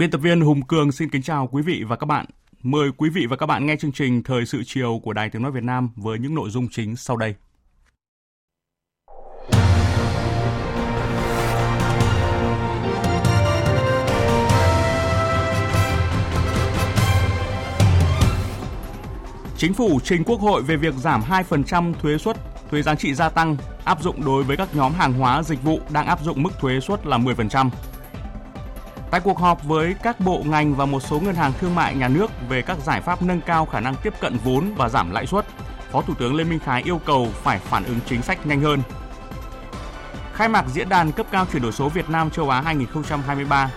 Biên tập viên Hùng Cường xin kính chào quý vị và các bạn. Mời quý vị và các bạn nghe chương trình Thời sự chiều của Đài Tiếng Nói Việt Nam với những nội dung chính sau đây. Chính phủ trình Quốc hội về việc giảm 2% thuế suất thuế giá trị gia tăng, áp dụng đối với các nhóm hàng hóa dịch vụ đang áp dụng mức thuế suất là 10%. Tại cuộc họp với các bộ ngành và một số ngân hàng thương mại nhà nước về các giải pháp nâng cao khả năng tiếp cận vốn và giảm lãi suất, Phó Thủ tướng Lê Minh Khái yêu cầu phải phản ứng chính sách nhanh hơn. Khai mạc diễn đàn cấp cao chuyển đổi số Việt Nam châu Á 2023.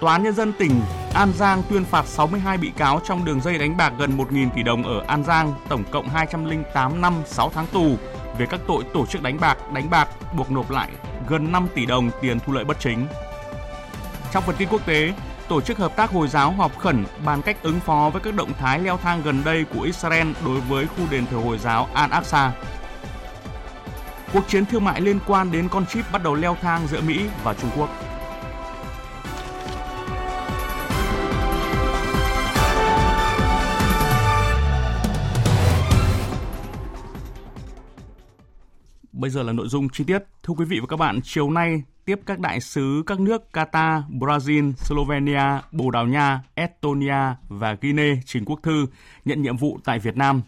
Tòa án nhân dân tỉnh An Giang tuyên phạt 62 bị cáo trong đường dây đánh bạc gần 1.000 tỷ đồng ở An Giang, tổng cộng 208 năm 6 tháng tù về các tội tổ chức đánh bạc, đánh bạc, buộc nộp lại gần 5 tỷ đồng tiền thu lợi bất chính. Trong phần tin quốc tế, Tổ chức Hợp tác Hồi giáo họp khẩn bàn cách ứng phó với các động thái leo thang gần đây của Israel đối với khu đền thờ Hồi giáo Al-Aqsa. Cuộc chiến thương mại liên quan đến con chip bắt đầu leo thang giữa Mỹ và Trung Quốc. Bây giờ là nội dung chi tiết. Thưa quý vị và các bạn, chiều nay tiếp các đại sứ các nước Qatar, Brazil, Slovenia, Bồ Đào Nha, Estonia và Guinea trình quốc thư nhận nhiệm vụ tại Việt Nam.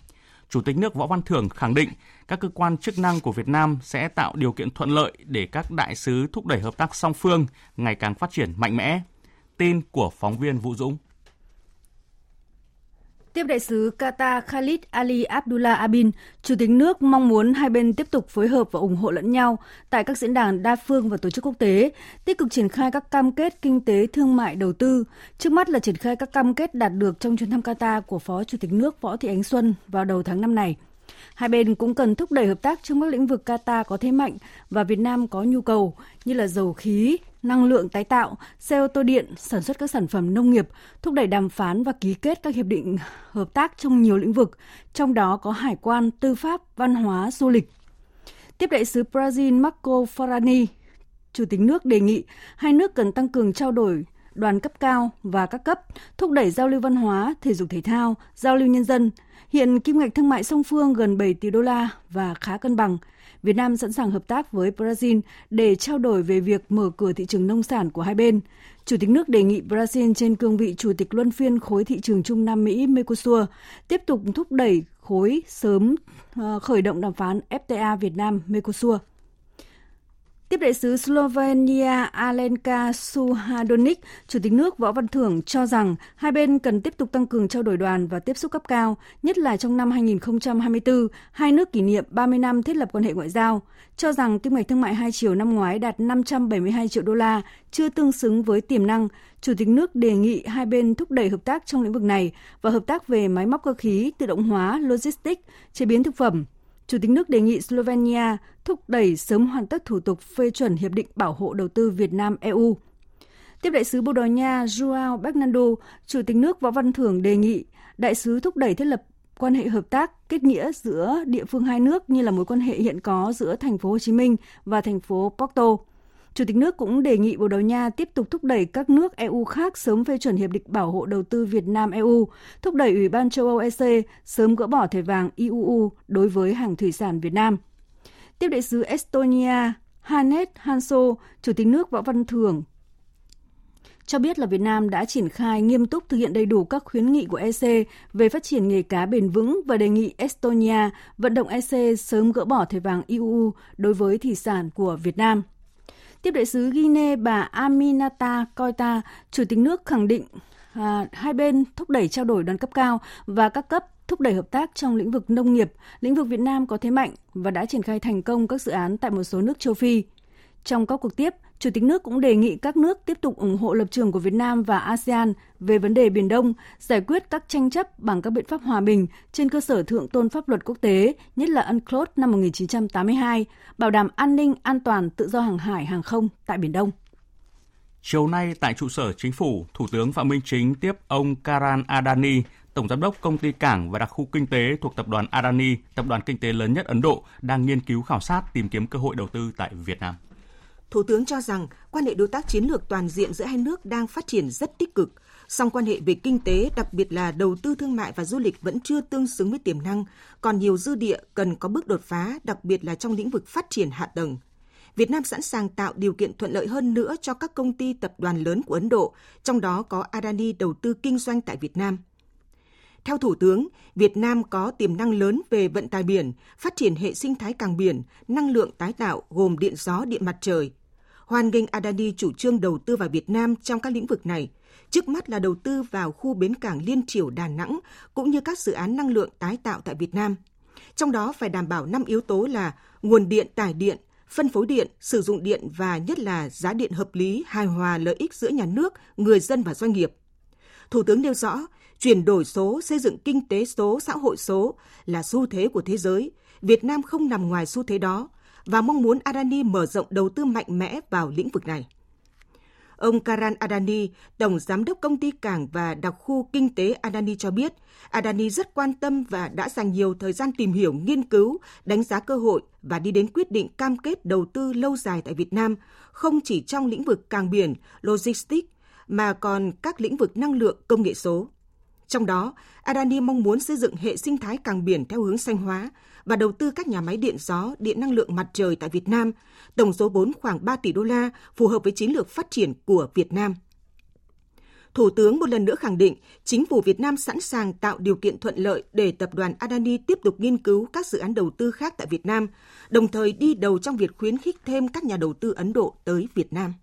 Chủ tịch nước Võ Văn Thưởng khẳng định các cơ quan chức năng của Việt Nam sẽ tạo điều kiện thuận lợi để các đại sứ thúc đẩy hợp tác song phương ngày càng phát triển mạnh mẽ. Tin của phóng viên Vũ Dũng. Tiếp đại sứ Qatar Khalid Ali Abdullah Abin, Chủ tịch nước mong muốn hai bên tiếp tục phối hợp và ủng hộ lẫn nhau tại các diễn đàn đa phương và tổ chức quốc tế, tích cực triển khai các cam kết kinh tế, thương mại, đầu tư. Trước mắt là triển khai các cam kết đạt được trong chuyến thăm Qatar của Phó Chủ tịch nước Võ Thị Ánh Xuân vào đầu tháng năm này. Hai bên cũng cần thúc đẩy hợp tác trong các lĩnh vực Qatar có thế mạnh và Việt Nam có nhu cầu như là dầu khí, năng lượng tái tạo, xe ô tô điện, sản xuất các sản phẩm nông nghiệp, thúc đẩy đàm phán và ký kết các hiệp định hợp tác trong nhiều lĩnh vực, trong đó có hải quan, tư pháp, văn hóa, du lịch. Tiếp đại sứ Brazil Marco Farani, Chủ tịch nước đề nghị hai nước cần tăng cường trao đổi đoàn cấp cao và các cấp, thúc đẩy giao lưu văn hóa, thể dục thể thao, giao lưu nhân dân. Hiện kim ngạch thương mại song phương gần 7 tỷ đô la và khá cân bằng. Việt Nam sẵn sàng hợp tác với Brazil để trao đổi về việc mở cửa thị trường nông sản của hai bên. Chủ tịch nước đề nghị Brazil trên cương vị chủ tịch luân phiên khối thị trường Trung Nam Mỹ Mercosur tiếp tục thúc đẩy khối sớm ờ, khởi động đàm phán FTA Việt Nam Mercosur. Tiếp đại sứ Slovenia Alenka Suhadonic, Chủ tịch nước Võ Văn Thưởng cho rằng hai bên cần tiếp tục tăng cường trao đổi đoàn và tiếp xúc cấp cao, nhất là trong năm 2024, hai nước kỷ niệm 30 năm thiết lập quan hệ ngoại giao, cho rằng kim ngạch thương mại hai chiều năm ngoái đạt 572 triệu đô la, chưa tương xứng với tiềm năng. Chủ tịch nước đề nghị hai bên thúc đẩy hợp tác trong lĩnh vực này và hợp tác về máy móc cơ khí, tự động hóa, logistics, chế biến thực phẩm, Chủ tịch nước đề nghị Slovenia thúc đẩy sớm hoàn tất thủ tục phê chuẩn Hiệp định Bảo hộ Đầu tư Việt Nam-EU. Tiếp đại sứ Bồ Đào Nha Joao Bernardo, Chủ tịch nước Võ Văn Thưởng đề nghị đại sứ thúc đẩy thiết lập quan hệ hợp tác kết nghĩa giữa địa phương hai nước như là mối quan hệ hiện có giữa thành phố Hồ Chí Minh và thành phố Porto. Chủ tịch nước cũng đề nghị Bồ Đào Nha tiếp tục thúc đẩy các nước EU khác sớm phê chuẩn hiệp định bảo hộ đầu tư Việt Nam EU, thúc đẩy Ủy ban châu Âu EC sớm gỡ bỏ thẻ vàng IUU đối với hàng thủy sản Việt Nam. Tiếp đại sứ Estonia Hannes Hanso, Chủ tịch nước Võ Văn Thưởng cho biết là Việt Nam đã triển khai nghiêm túc thực hiện đầy đủ các khuyến nghị của EC về phát triển nghề cá bền vững và đề nghị Estonia vận động EC sớm gỡ bỏ thẻ vàng IUU đối với thủy sản của Việt Nam. Tiếp đại sứ Guinea bà Aminata Koita, Chủ tịch nước khẳng định à, hai bên thúc đẩy trao đổi đoàn cấp cao và các cấp thúc đẩy hợp tác trong lĩnh vực nông nghiệp, lĩnh vực Việt Nam có thế mạnh và đã triển khai thành công các dự án tại một số nước châu Phi. Trong các cuộc tiếp, Chủ tịch nước cũng đề nghị các nước tiếp tục ủng hộ lập trường của Việt Nam và ASEAN về vấn đề Biển Đông, giải quyết các tranh chấp bằng các biện pháp hòa bình trên cơ sở thượng tôn pháp luật quốc tế, nhất là UNCLOS năm 1982, bảo đảm an ninh, an toàn, tự do hàng hải, hàng không tại Biển Đông. Chiều nay tại trụ sở chính phủ, Thủ tướng Phạm Minh Chính tiếp ông Karan Adani, Tổng Giám đốc Công ty Cảng và Đặc khu Kinh tế thuộc Tập đoàn Adani, tập đoàn kinh tế lớn nhất Ấn Độ, đang nghiên cứu khảo sát tìm kiếm cơ hội đầu tư tại Việt Nam. Thủ tướng cho rằng quan hệ đối tác chiến lược toàn diện giữa hai nước đang phát triển rất tích cực, song quan hệ về kinh tế, đặc biệt là đầu tư thương mại và du lịch vẫn chưa tương xứng với tiềm năng, còn nhiều dư địa cần có bước đột phá, đặc biệt là trong lĩnh vực phát triển hạ tầng. Việt Nam sẵn sàng tạo điều kiện thuận lợi hơn nữa cho các công ty tập đoàn lớn của Ấn Độ, trong đó có Adani đầu tư kinh doanh tại Việt Nam. Theo Thủ tướng, Việt Nam có tiềm năng lớn về vận tài biển, phát triển hệ sinh thái càng biển, năng lượng tái tạo gồm điện gió, điện mặt trời. Hoan nghênh Adani chủ trương đầu tư vào Việt Nam trong các lĩnh vực này. Trước mắt là đầu tư vào khu bến cảng Liên Triều Đà Nẵng cũng như các dự án năng lượng tái tạo tại Việt Nam. Trong đó phải đảm bảo 5 yếu tố là nguồn điện, tải điện, phân phối điện, sử dụng điện và nhất là giá điện hợp lý, hài hòa lợi ích giữa nhà nước, người dân và doanh nghiệp. Thủ tướng nêu rõ, chuyển đổi số, xây dựng kinh tế số, xã hội số là xu thế của thế giới. Việt Nam không nằm ngoài xu thế đó và mong muốn Adani mở rộng đầu tư mạnh mẽ vào lĩnh vực này. Ông Karan Adani, Tổng Giám đốc Công ty Cảng và Đặc khu Kinh tế Adani cho biết, Adani rất quan tâm và đã dành nhiều thời gian tìm hiểu, nghiên cứu, đánh giá cơ hội và đi đến quyết định cam kết đầu tư lâu dài tại Việt Nam, không chỉ trong lĩnh vực cảng biển, logistics, mà còn các lĩnh vực năng lượng, công nghệ số. Trong đó, Adani mong muốn xây dựng hệ sinh thái cảng biển theo hướng xanh hóa và đầu tư các nhà máy điện gió, điện năng lượng mặt trời tại Việt Nam, tổng số vốn khoảng 3 tỷ đô la, phù hợp với chiến lược phát triển của Việt Nam. Thủ tướng một lần nữa khẳng định, chính phủ Việt Nam sẵn sàng tạo điều kiện thuận lợi để tập đoàn Adani tiếp tục nghiên cứu các dự án đầu tư khác tại Việt Nam, đồng thời đi đầu trong việc khuyến khích thêm các nhà đầu tư Ấn Độ tới Việt Nam.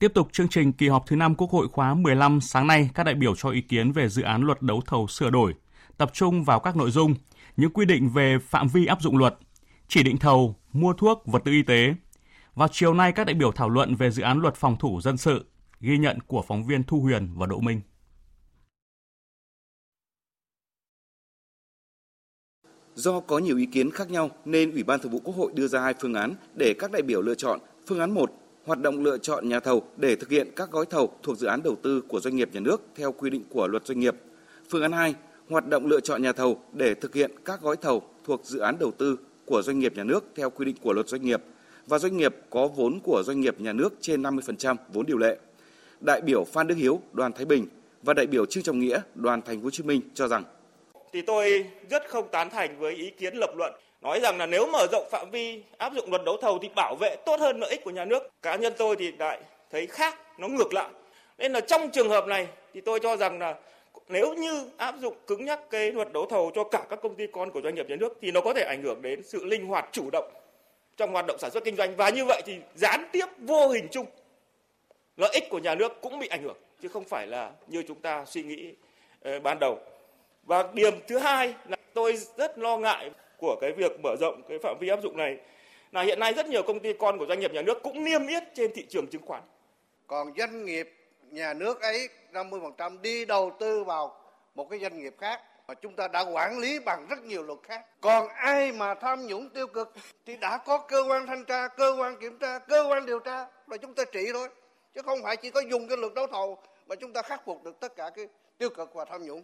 Tiếp tục chương trình kỳ họp thứ 5 Quốc hội khóa 15 sáng nay, các đại biểu cho ý kiến về dự án luật đấu thầu sửa đổi, tập trung vào các nội dung, những quy định về phạm vi áp dụng luật, chỉ định thầu, mua thuốc, vật tư y tế. Vào chiều nay, các đại biểu thảo luận về dự án luật phòng thủ dân sự, ghi nhận của phóng viên Thu Huyền và Đỗ Minh. Do có nhiều ý kiến khác nhau nên Ủy ban Thường vụ Quốc hội đưa ra hai phương án để các đại biểu lựa chọn. Phương án 1 hoạt động lựa chọn nhà thầu để thực hiện các gói thầu thuộc dự án đầu tư của doanh nghiệp nhà nước theo quy định của luật doanh nghiệp. Phương án 2, hoạt động lựa chọn nhà thầu để thực hiện các gói thầu thuộc dự án đầu tư của doanh nghiệp nhà nước theo quy định của luật doanh nghiệp và doanh nghiệp có vốn của doanh nghiệp nhà nước trên 50% vốn điều lệ. Đại biểu Phan Đức Hiếu, đoàn Thái Bình và đại biểu Trương Trọng Nghĩa, đoàn Thành phố Hồ Chí Minh cho rằng thì tôi rất không tán thành với ý kiến lập luận nói rằng là nếu mở rộng phạm vi áp dụng luật đấu thầu thì bảo vệ tốt hơn lợi ích của nhà nước. Cá nhân tôi thì lại thấy khác, nó ngược lại. Nên là trong trường hợp này thì tôi cho rằng là nếu như áp dụng cứng nhắc cái luật đấu thầu cho cả các công ty con của doanh nghiệp nhà nước thì nó có thể ảnh hưởng đến sự linh hoạt chủ động trong hoạt động sản xuất kinh doanh và như vậy thì gián tiếp vô hình chung lợi ích của nhà nước cũng bị ảnh hưởng chứ không phải là như chúng ta suy nghĩ ờ, ban đầu. Và điểm thứ hai là tôi rất lo ngại của cái việc mở rộng cái phạm vi áp dụng này là hiện nay rất nhiều công ty con của doanh nghiệp nhà nước cũng niêm yết trên thị trường chứng khoán. Còn doanh nghiệp nhà nước ấy 50% đi đầu tư vào một cái doanh nghiệp khác mà chúng ta đã quản lý bằng rất nhiều luật khác. Còn ai mà tham nhũng tiêu cực thì đã có cơ quan thanh tra, cơ quan kiểm tra, cơ quan điều tra và chúng ta trị thôi. Chứ không phải chỉ có dùng cái luật đấu thầu mà chúng ta khắc phục được tất cả cái tiêu cực và tham nhũng.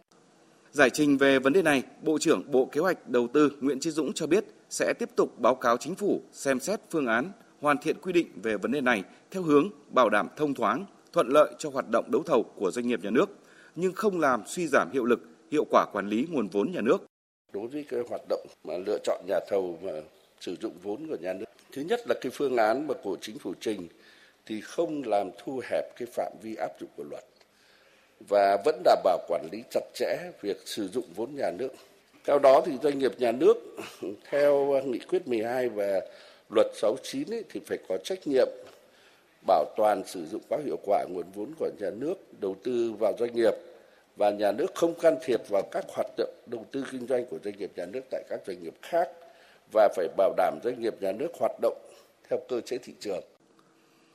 Giải trình về vấn đề này, Bộ trưởng Bộ Kế hoạch Đầu tư Nguyễn Chí Dũng cho biết sẽ tiếp tục báo cáo chính phủ xem xét phương án hoàn thiện quy định về vấn đề này theo hướng bảo đảm thông thoáng, thuận lợi cho hoạt động đấu thầu của doanh nghiệp nhà nước, nhưng không làm suy giảm hiệu lực, hiệu quả quản lý nguồn vốn nhà nước. Đối với cái hoạt động mà lựa chọn nhà thầu mà sử dụng vốn của nhà nước, thứ nhất là cái phương án mà của chính phủ trình thì không làm thu hẹp cái phạm vi áp dụng của luật và vẫn đảm bảo quản lý chặt chẽ việc sử dụng vốn nhà nước. Theo đó thì doanh nghiệp nhà nước theo nghị quyết 12 và luật 69 ấy, thì phải có trách nhiệm bảo toàn sử dụng có hiệu quả nguồn vốn của nhà nước đầu tư vào doanh nghiệp và nhà nước không can thiệp vào các hoạt động đầu tư kinh doanh của doanh nghiệp nhà nước tại các doanh nghiệp khác và phải bảo đảm doanh nghiệp nhà nước hoạt động theo cơ chế thị trường.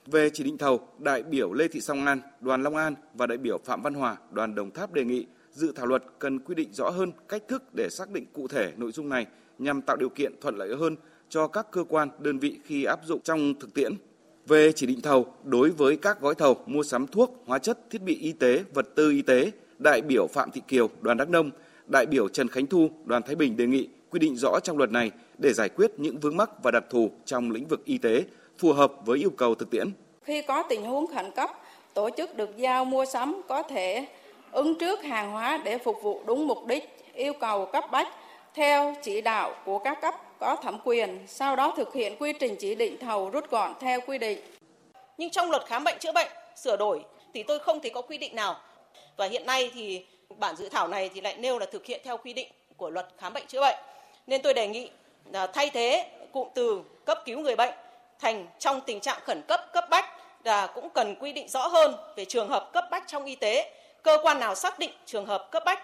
Về chỉ định thầu, đại biểu Lê Thị Song An, đoàn Long An và đại biểu Phạm Văn Hòa, đoàn Đồng Tháp đề nghị dự thảo luật cần quy định rõ hơn cách thức để xác định cụ thể nội dung này nhằm tạo điều kiện thuận lợi hơn cho các cơ quan, đơn vị khi áp dụng trong thực tiễn. Về chỉ định thầu, đối với các gói thầu mua sắm thuốc, hóa chất, thiết bị y tế, vật tư y tế, đại biểu Phạm Thị Kiều, đoàn Đắk Nông, đại biểu Trần Khánh Thu, đoàn Thái Bình đề nghị quy định rõ trong luật này để giải quyết những vướng mắc và đặc thù trong lĩnh vực y tế phù hợp với yêu cầu thực tiễn. Khi có tình huống khẩn cấp, tổ chức được giao mua sắm có thể ứng trước hàng hóa để phục vụ đúng mục đích, yêu cầu cấp bách theo chỉ đạo của các cấp có thẩm quyền, sau đó thực hiện quy trình chỉ định thầu rút gọn theo quy định. Nhưng trong luật khám bệnh chữa bệnh sửa đổi thì tôi không thấy có quy định nào. Và hiện nay thì bản dự thảo này thì lại nêu là thực hiện theo quy định của luật khám bệnh chữa bệnh. Nên tôi đề nghị là thay thế cụm từ cấp cứu người bệnh thành trong tình trạng khẩn cấp cấp bách và cũng cần quy định rõ hơn về trường hợp cấp bách trong y tế, cơ quan nào xác định trường hợp cấp bách.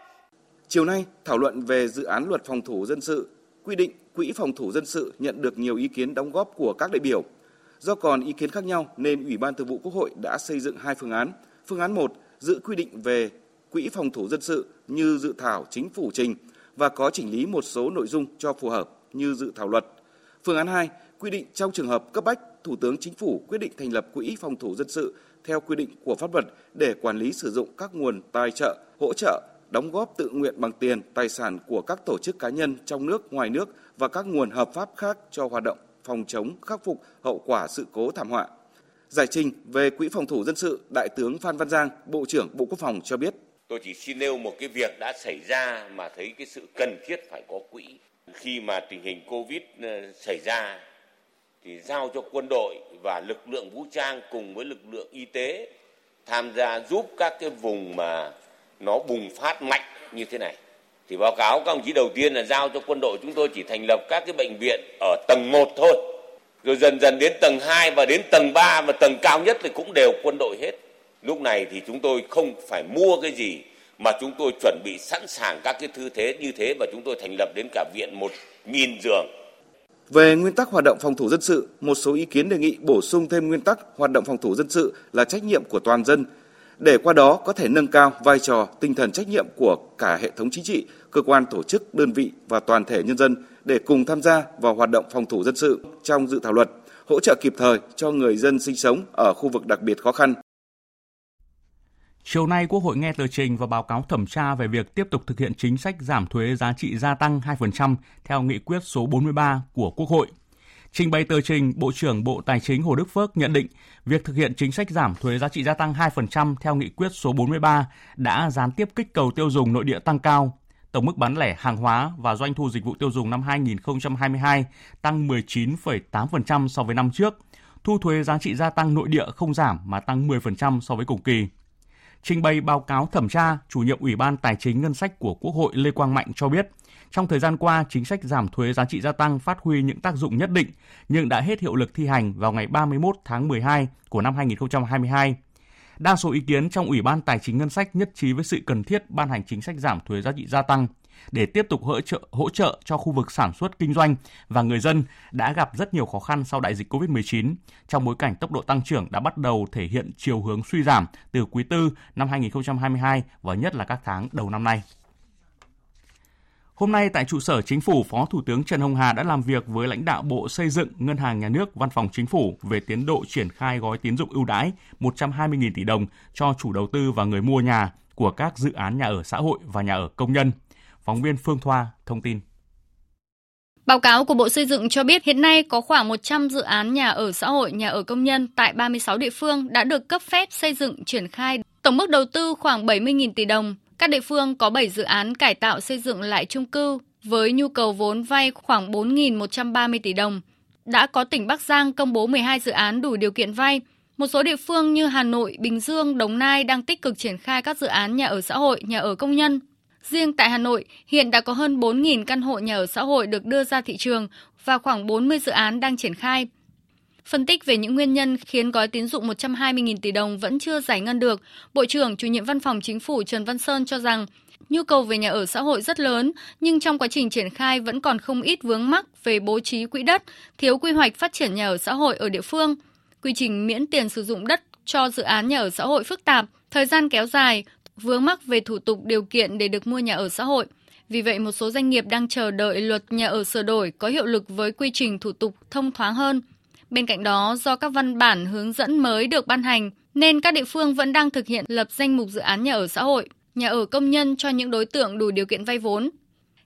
Chiều nay, thảo luận về dự án luật phòng thủ dân sự, quy định quỹ phòng thủ dân sự nhận được nhiều ý kiến đóng góp của các đại biểu. Do còn ý kiến khác nhau nên Ủy ban Thường vụ Quốc hội đã xây dựng hai phương án. Phương án 1 giữ quy định về quỹ phòng thủ dân sự như dự thảo chính phủ trình và có chỉnh lý một số nội dung cho phù hợp như dự thảo luật. Phương án 2 quy định trong trường hợp cấp bách, Thủ tướng Chính phủ quyết định thành lập quỹ phòng thủ dân sự theo quy định của pháp luật để quản lý sử dụng các nguồn tài trợ, hỗ trợ, đóng góp tự nguyện bằng tiền, tài sản của các tổ chức cá nhân trong nước, ngoài nước và các nguồn hợp pháp khác cho hoạt động phòng chống khắc phục hậu quả sự cố thảm họa. Giải trình về Quỹ phòng thủ dân sự, Đại tướng Phan Văn Giang, Bộ trưởng Bộ Quốc phòng cho biết. Tôi chỉ xin nêu một cái việc đã xảy ra mà thấy cái sự cần thiết phải có quỹ. Khi mà tình hình Covid ờ, xảy ra thì giao cho quân đội và lực lượng vũ trang cùng với lực lượng y tế tham gia giúp các cái vùng mà nó bùng phát mạnh như thế này. Thì báo cáo các ông chí đầu tiên là giao cho quân đội chúng tôi chỉ thành lập các cái bệnh viện ở tầng 1 thôi. Rồi dần dần đến tầng 2 và đến tầng 3 và tầng cao nhất thì cũng đều quân đội hết. Lúc này thì chúng tôi không phải mua cái gì, mà chúng tôi chuẩn bị sẵn sàng các cái thư thế, như thế và chúng tôi thành lập đến cả viện một nghìn giường về nguyên tắc hoạt động phòng thủ dân sự, một số ý kiến đề nghị bổ sung thêm nguyên tắc hoạt động phòng thủ dân sự là trách nhiệm của toàn dân, để qua đó có thể nâng cao vai trò, tinh thần trách nhiệm của cả hệ thống chính trị, cơ quan tổ chức, đơn vị và toàn thể nhân dân để cùng tham gia vào hoạt động phòng thủ dân sự trong dự thảo luật, hỗ trợ kịp thời cho người dân sinh sống ở khu vực đặc biệt khó khăn, Chiều nay, Quốc hội nghe tờ trình và báo cáo thẩm tra về việc tiếp tục thực hiện chính sách giảm thuế giá trị gia tăng 2% theo nghị quyết số 43 của Quốc hội. Trình bày tờ trình, Bộ trưởng Bộ Tài chính Hồ Đức Phước nhận định việc thực hiện chính sách giảm thuế giá trị gia tăng 2% theo nghị quyết số 43 đã gián tiếp kích cầu tiêu dùng nội địa tăng cao. Tổng mức bán lẻ hàng hóa và doanh thu dịch vụ tiêu dùng năm 2022 tăng 19,8% so với năm trước. Thu thuế giá trị gia tăng nội địa không giảm mà tăng 10% so với cùng kỳ. Trình bày báo cáo thẩm tra, chủ nhiệm Ủy ban Tài chính Ngân sách của Quốc hội Lê Quang Mạnh cho biết, trong thời gian qua, chính sách giảm thuế giá trị gia tăng phát huy những tác dụng nhất định, nhưng đã hết hiệu lực thi hành vào ngày 31 tháng 12 của năm 2022. Đa số ý kiến trong Ủy ban Tài chính Ngân sách nhất trí với sự cần thiết ban hành chính sách giảm thuế giá trị gia tăng để tiếp tục hỗ trợ hỗ trợ cho khu vực sản xuất kinh doanh và người dân đã gặp rất nhiều khó khăn sau đại dịch Covid-19 trong bối cảnh tốc độ tăng trưởng đã bắt đầu thể hiện chiều hướng suy giảm từ quý tư năm 2022 và nhất là các tháng đầu năm nay. Hôm nay tại trụ sở Chính phủ, Phó Thủ tướng Trần Hồng Hà đã làm việc với lãnh đạo Bộ Xây dựng, Ngân hàng Nhà nước, Văn phòng Chính phủ về tiến độ triển khai gói tín dụng ưu đãi 120.000 tỷ đồng cho chủ đầu tư và người mua nhà của các dự án nhà ở xã hội và nhà ở công nhân. Phóng viên Phương Thoa thông tin. Báo cáo của Bộ Xây dựng cho biết hiện nay có khoảng 100 dự án nhà ở xã hội, nhà ở công nhân tại 36 địa phương đã được cấp phép xây dựng triển khai. Tổng mức đầu tư khoảng 70.000 tỷ đồng. Các địa phương có 7 dự án cải tạo xây dựng lại chung cư với nhu cầu vốn vay khoảng 4.130 tỷ đồng. Đã có tỉnh Bắc Giang công bố 12 dự án đủ điều kiện vay, Một số địa phương như Hà Nội, Bình Dương, Đồng Nai đang tích cực triển khai các dự án nhà ở xã hội, nhà ở công nhân. Riêng tại Hà Nội, hiện đã có hơn 4.000 căn hộ nhà ở xã hội được đưa ra thị trường và khoảng 40 dự án đang triển khai. Phân tích về những nguyên nhân khiến gói tín dụng 120.000 tỷ đồng vẫn chưa giải ngân được, Bộ trưởng chủ nhiệm Văn phòng Chính phủ Trần Văn Sơn cho rằng nhu cầu về nhà ở xã hội rất lớn, nhưng trong quá trình triển khai vẫn còn không ít vướng mắc về bố trí quỹ đất, thiếu quy hoạch phát triển nhà ở xã hội ở địa phương. Quy trình miễn tiền sử dụng đất cho dự án nhà ở xã hội phức tạp, thời gian kéo dài, vướng mắc về thủ tục điều kiện để được mua nhà ở xã hội. Vì vậy, một số doanh nghiệp đang chờ đợi luật nhà ở sửa đổi có hiệu lực với quy trình thủ tục thông thoáng hơn. Bên cạnh đó, do các văn bản hướng dẫn mới được ban hành, nên các địa phương vẫn đang thực hiện lập danh mục dự án nhà ở xã hội, nhà ở công nhân cho những đối tượng đủ điều kiện vay vốn.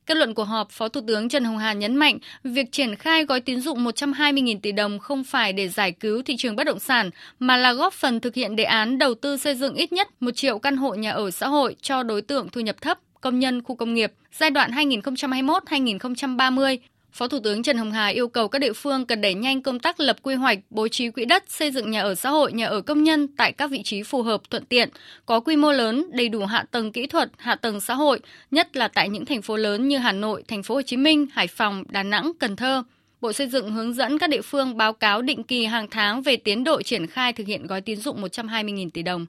Kết luận của họp, Phó Thủ tướng Trần Hồng Hà nhấn mạnh, việc triển khai gói tín dụng 120.000 tỷ đồng không phải để giải cứu thị trường bất động sản, mà là góp phần thực hiện đề án đầu tư xây dựng ít nhất 1 triệu căn hộ nhà ở xã hội cho đối tượng thu nhập thấp, công nhân khu công nghiệp. Giai đoạn 2021-2030 Phó Thủ tướng Trần Hồng Hà yêu cầu các địa phương cần đẩy nhanh công tác lập quy hoạch, bố trí quỹ đất, xây dựng nhà ở xã hội, nhà ở công nhân tại các vị trí phù hợp, thuận tiện, có quy mô lớn, đầy đủ hạ tầng kỹ thuật, hạ tầng xã hội, nhất là tại những thành phố lớn như Hà Nội, Thành phố Hồ Chí Minh, Hải Phòng, Đà Nẵng, Cần Thơ. Bộ Xây dựng hướng dẫn các địa phương báo cáo định kỳ hàng tháng về tiến độ triển khai thực hiện gói tín dụng 120.000 tỷ đồng.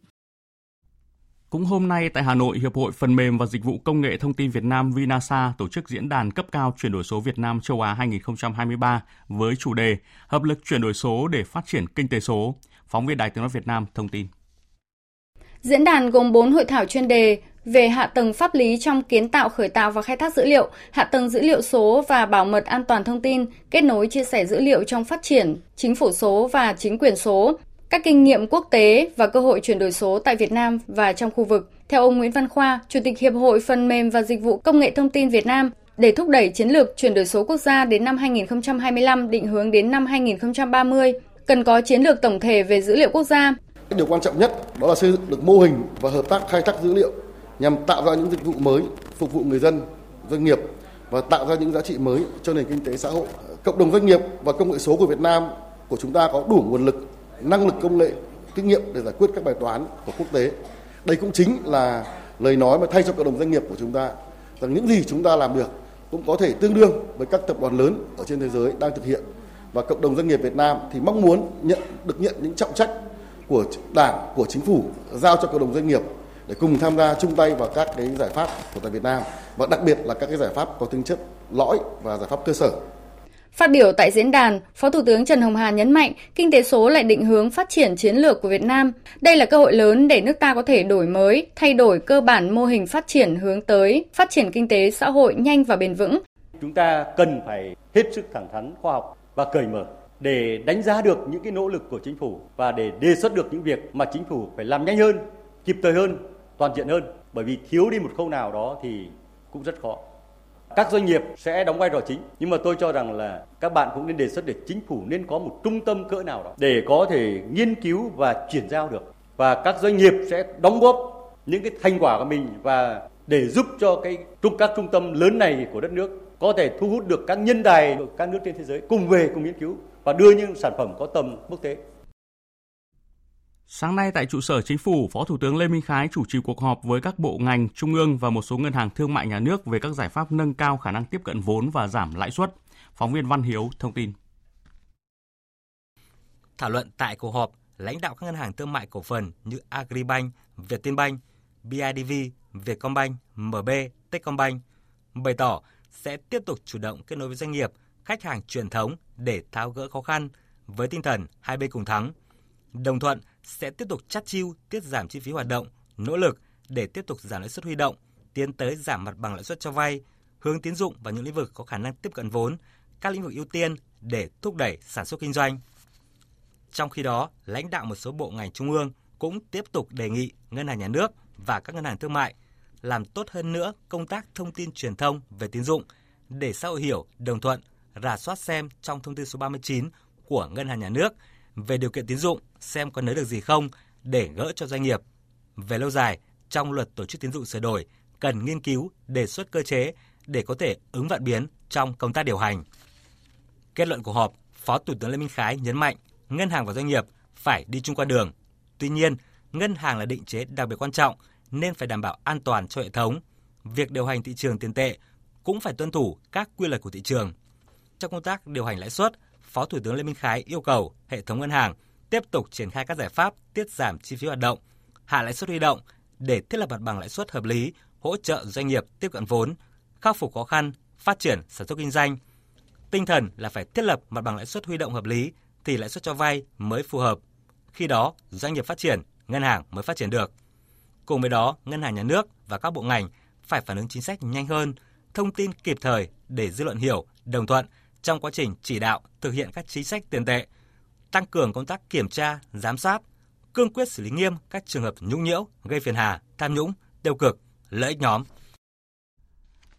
Cũng hôm nay tại Hà Nội, Hiệp hội Phần mềm và Dịch vụ Công nghệ Thông tin Việt Nam Vinasa tổ chức diễn đàn cấp cao chuyển đổi số Việt Nam châu Á 2023 với chủ đề Hợp lực chuyển đổi số để phát triển kinh tế số. Phóng viên Đài Tiếng nói Việt Nam thông tin. Diễn đàn gồm 4 hội thảo chuyên đề về hạ tầng pháp lý trong kiến tạo, khởi tạo và khai thác dữ liệu, hạ tầng dữ liệu số và bảo mật an toàn thông tin, kết nối chia sẻ dữ liệu trong phát triển, chính phủ số và chính quyền số, các kinh nghiệm quốc tế và cơ hội chuyển đổi số tại Việt Nam và trong khu vực. Theo ông Nguyễn Văn Khoa, Chủ tịch Hiệp hội Phần mềm và Dịch vụ Công nghệ Thông tin Việt Nam, để thúc đẩy chiến lược chuyển đổi số quốc gia đến năm 2025 định hướng đến năm 2030, cần có chiến lược tổng thể về dữ liệu quốc gia. Điều quan trọng nhất đó là xây dựng được mô hình và hợp tác khai thác dữ liệu nhằm tạo ra những dịch vụ mới phục vụ người dân, doanh nghiệp và tạo ra những giá trị mới cho nền kinh tế xã hội. Cộng đồng doanh nghiệp và công nghệ số của Việt Nam của chúng ta có đủ nguồn lực năng lực công nghệ, kinh nghiệm để giải quyết các bài toán của quốc tế. Đây cũng chính là lời nói mà thay cho cộng đồng doanh nghiệp của chúng ta rằng những gì chúng ta làm được cũng có thể tương đương với các tập đoàn lớn ở trên thế giới đang thực hiện và cộng đồng doanh nghiệp Việt Nam thì mong muốn nhận được nhận những trọng trách của đảng của chính phủ giao cho cộng đồng doanh nghiệp để cùng tham gia chung tay vào các cái giải pháp của tại Việt Nam và đặc biệt là các cái giải pháp có tính chất lõi và giải pháp cơ sở Phát biểu tại diễn đàn, Phó Thủ tướng Trần Hồng Hà nhấn mạnh kinh tế số lại định hướng phát triển chiến lược của Việt Nam. Đây là cơ hội lớn để nước ta có thể đổi mới, thay đổi cơ bản mô hình phát triển hướng tới phát triển kinh tế xã hội nhanh và bền vững. Chúng ta cần phải hết sức thẳng thắn khoa học và cởi mở để đánh giá được những cái nỗ lực của chính phủ và để đề xuất được những việc mà chính phủ phải làm nhanh hơn, kịp thời hơn, toàn diện hơn. Bởi vì thiếu đi một khâu nào đó thì cũng rất khó các doanh nghiệp sẽ đóng vai trò chính, nhưng mà tôi cho rằng là các bạn cũng nên đề xuất để chính phủ nên có một trung tâm cỡ nào đó để có thể nghiên cứu và chuyển giao được. Và các doanh nghiệp sẽ đóng góp những cái thành quả của mình và để giúp cho cái trung, các trung tâm lớn này của đất nước có thể thu hút được các nhân tài của các nước trên thế giới cùng về cùng nghiên cứu và đưa những sản phẩm có tầm quốc tế. Sáng nay tại trụ sở chính phủ, Phó Thủ tướng Lê Minh Khái chủ trì cuộc họp với các bộ ngành, trung ương và một số ngân hàng thương mại nhà nước về các giải pháp nâng cao khả năng tiếp cận vốn và giảm lãi suất. Phóng viên Văn Hiếu thông tin. Thảo luận tại cuộc họp, lãnh đạo các ngân hàng thương mại cổ phần như Agribank, Vietinbank, BIDV, Vietcombank, MB, Techcombank bày tỏ sẽ tiếp tục chủ động kết nối với doanh nghiệp, khách hàng truyền thống để tháo gỡ khó khăn với tinh thần hai bên cùng thắng. Đồng thuận sẽ tiếp tục chắt chiu, tiết giảm chi phí hoạt động, nỗ lực để tiếp tục giảm lãi suất huy động, tiến tới giảm mặt bằng lãi suất cho vay, hướng tín dụng vào những lĩnh vực có khả năng tiếp cận vốn, các lĩnh vực ưu tiên để thúc đẩy sản xuất kinh doanh. Trong khi đó, lãnh đạo một số bộ ngành trung ương cũng tiếp tục đề nghị ngân hàng nhà nước và các ngân hàng thương mại làm tốt hơn nữa công tác thông tin truyền thông về tín dụng để xã hội hiểu, đồng thuận, rà soát xem trong thông tư số 39 của ngân hàng nhà nước về điều kiện tín dụng xem có nới được gì không để gỡ cho doanh nghiệp. Về lâu dài, trong luật tổ chức tín dụng sửa đổi cần nghiên cứu đề xuất cơ chế để có thể ứng vạn biến trong công tác điều hành. Kết luận của họp, Phó Thủ tướng Lê Minh Khái nhấn mạnh ngân hàng và doanh nghiệp phải đi chung con đường. Tuy nhiên, ngân hàng là định chế đặc biệt quan trọng nên phải đảm bảo an toàn cho hệ thống. Việc điều hành thị trường tiền tệ cũng phải tuân thủ các quy luật của thị trường. Trong công tác điều hành lãi suất, Phó Thủ tướng Lê Minh Khái yêu cầu hệ thống ngân hàng tiếp tục triển khai các giải pháp tiết giảm chi phí hoạt động, hạ lãi suất huy động để thiết lập mặt bằng lãi suất hợp lý, hỗ trợ doanh nghiệp tiếp cận vốn, khắc phục khó khăn, phát triển sản xuất kinh doanh. Tinh thần là phải thiết lập mặt bằng lãi suất huy động hợp lý thì lãi suất cho vay mới phù hợp. Khi đó, doanh nghiệp phát triển, ngân hàng mới phát triển được. Cùng với đó, ngân hàng nhà nước và các bộ ngành phải phản ứng chính sách nhanh hơn, thông tin kịp thời để dư luận hiểu, đồng thuận trong quá trình chỉ đạo thực hiện các chính sách tiền tệ, tăng cường công tác kiểm tra, giám sát, cương quyết xử lý nghiêm các trường hợp nhũng nhiễu, gây phiền hà, tham nhũng, tiêu cực, lợi ích nhóm.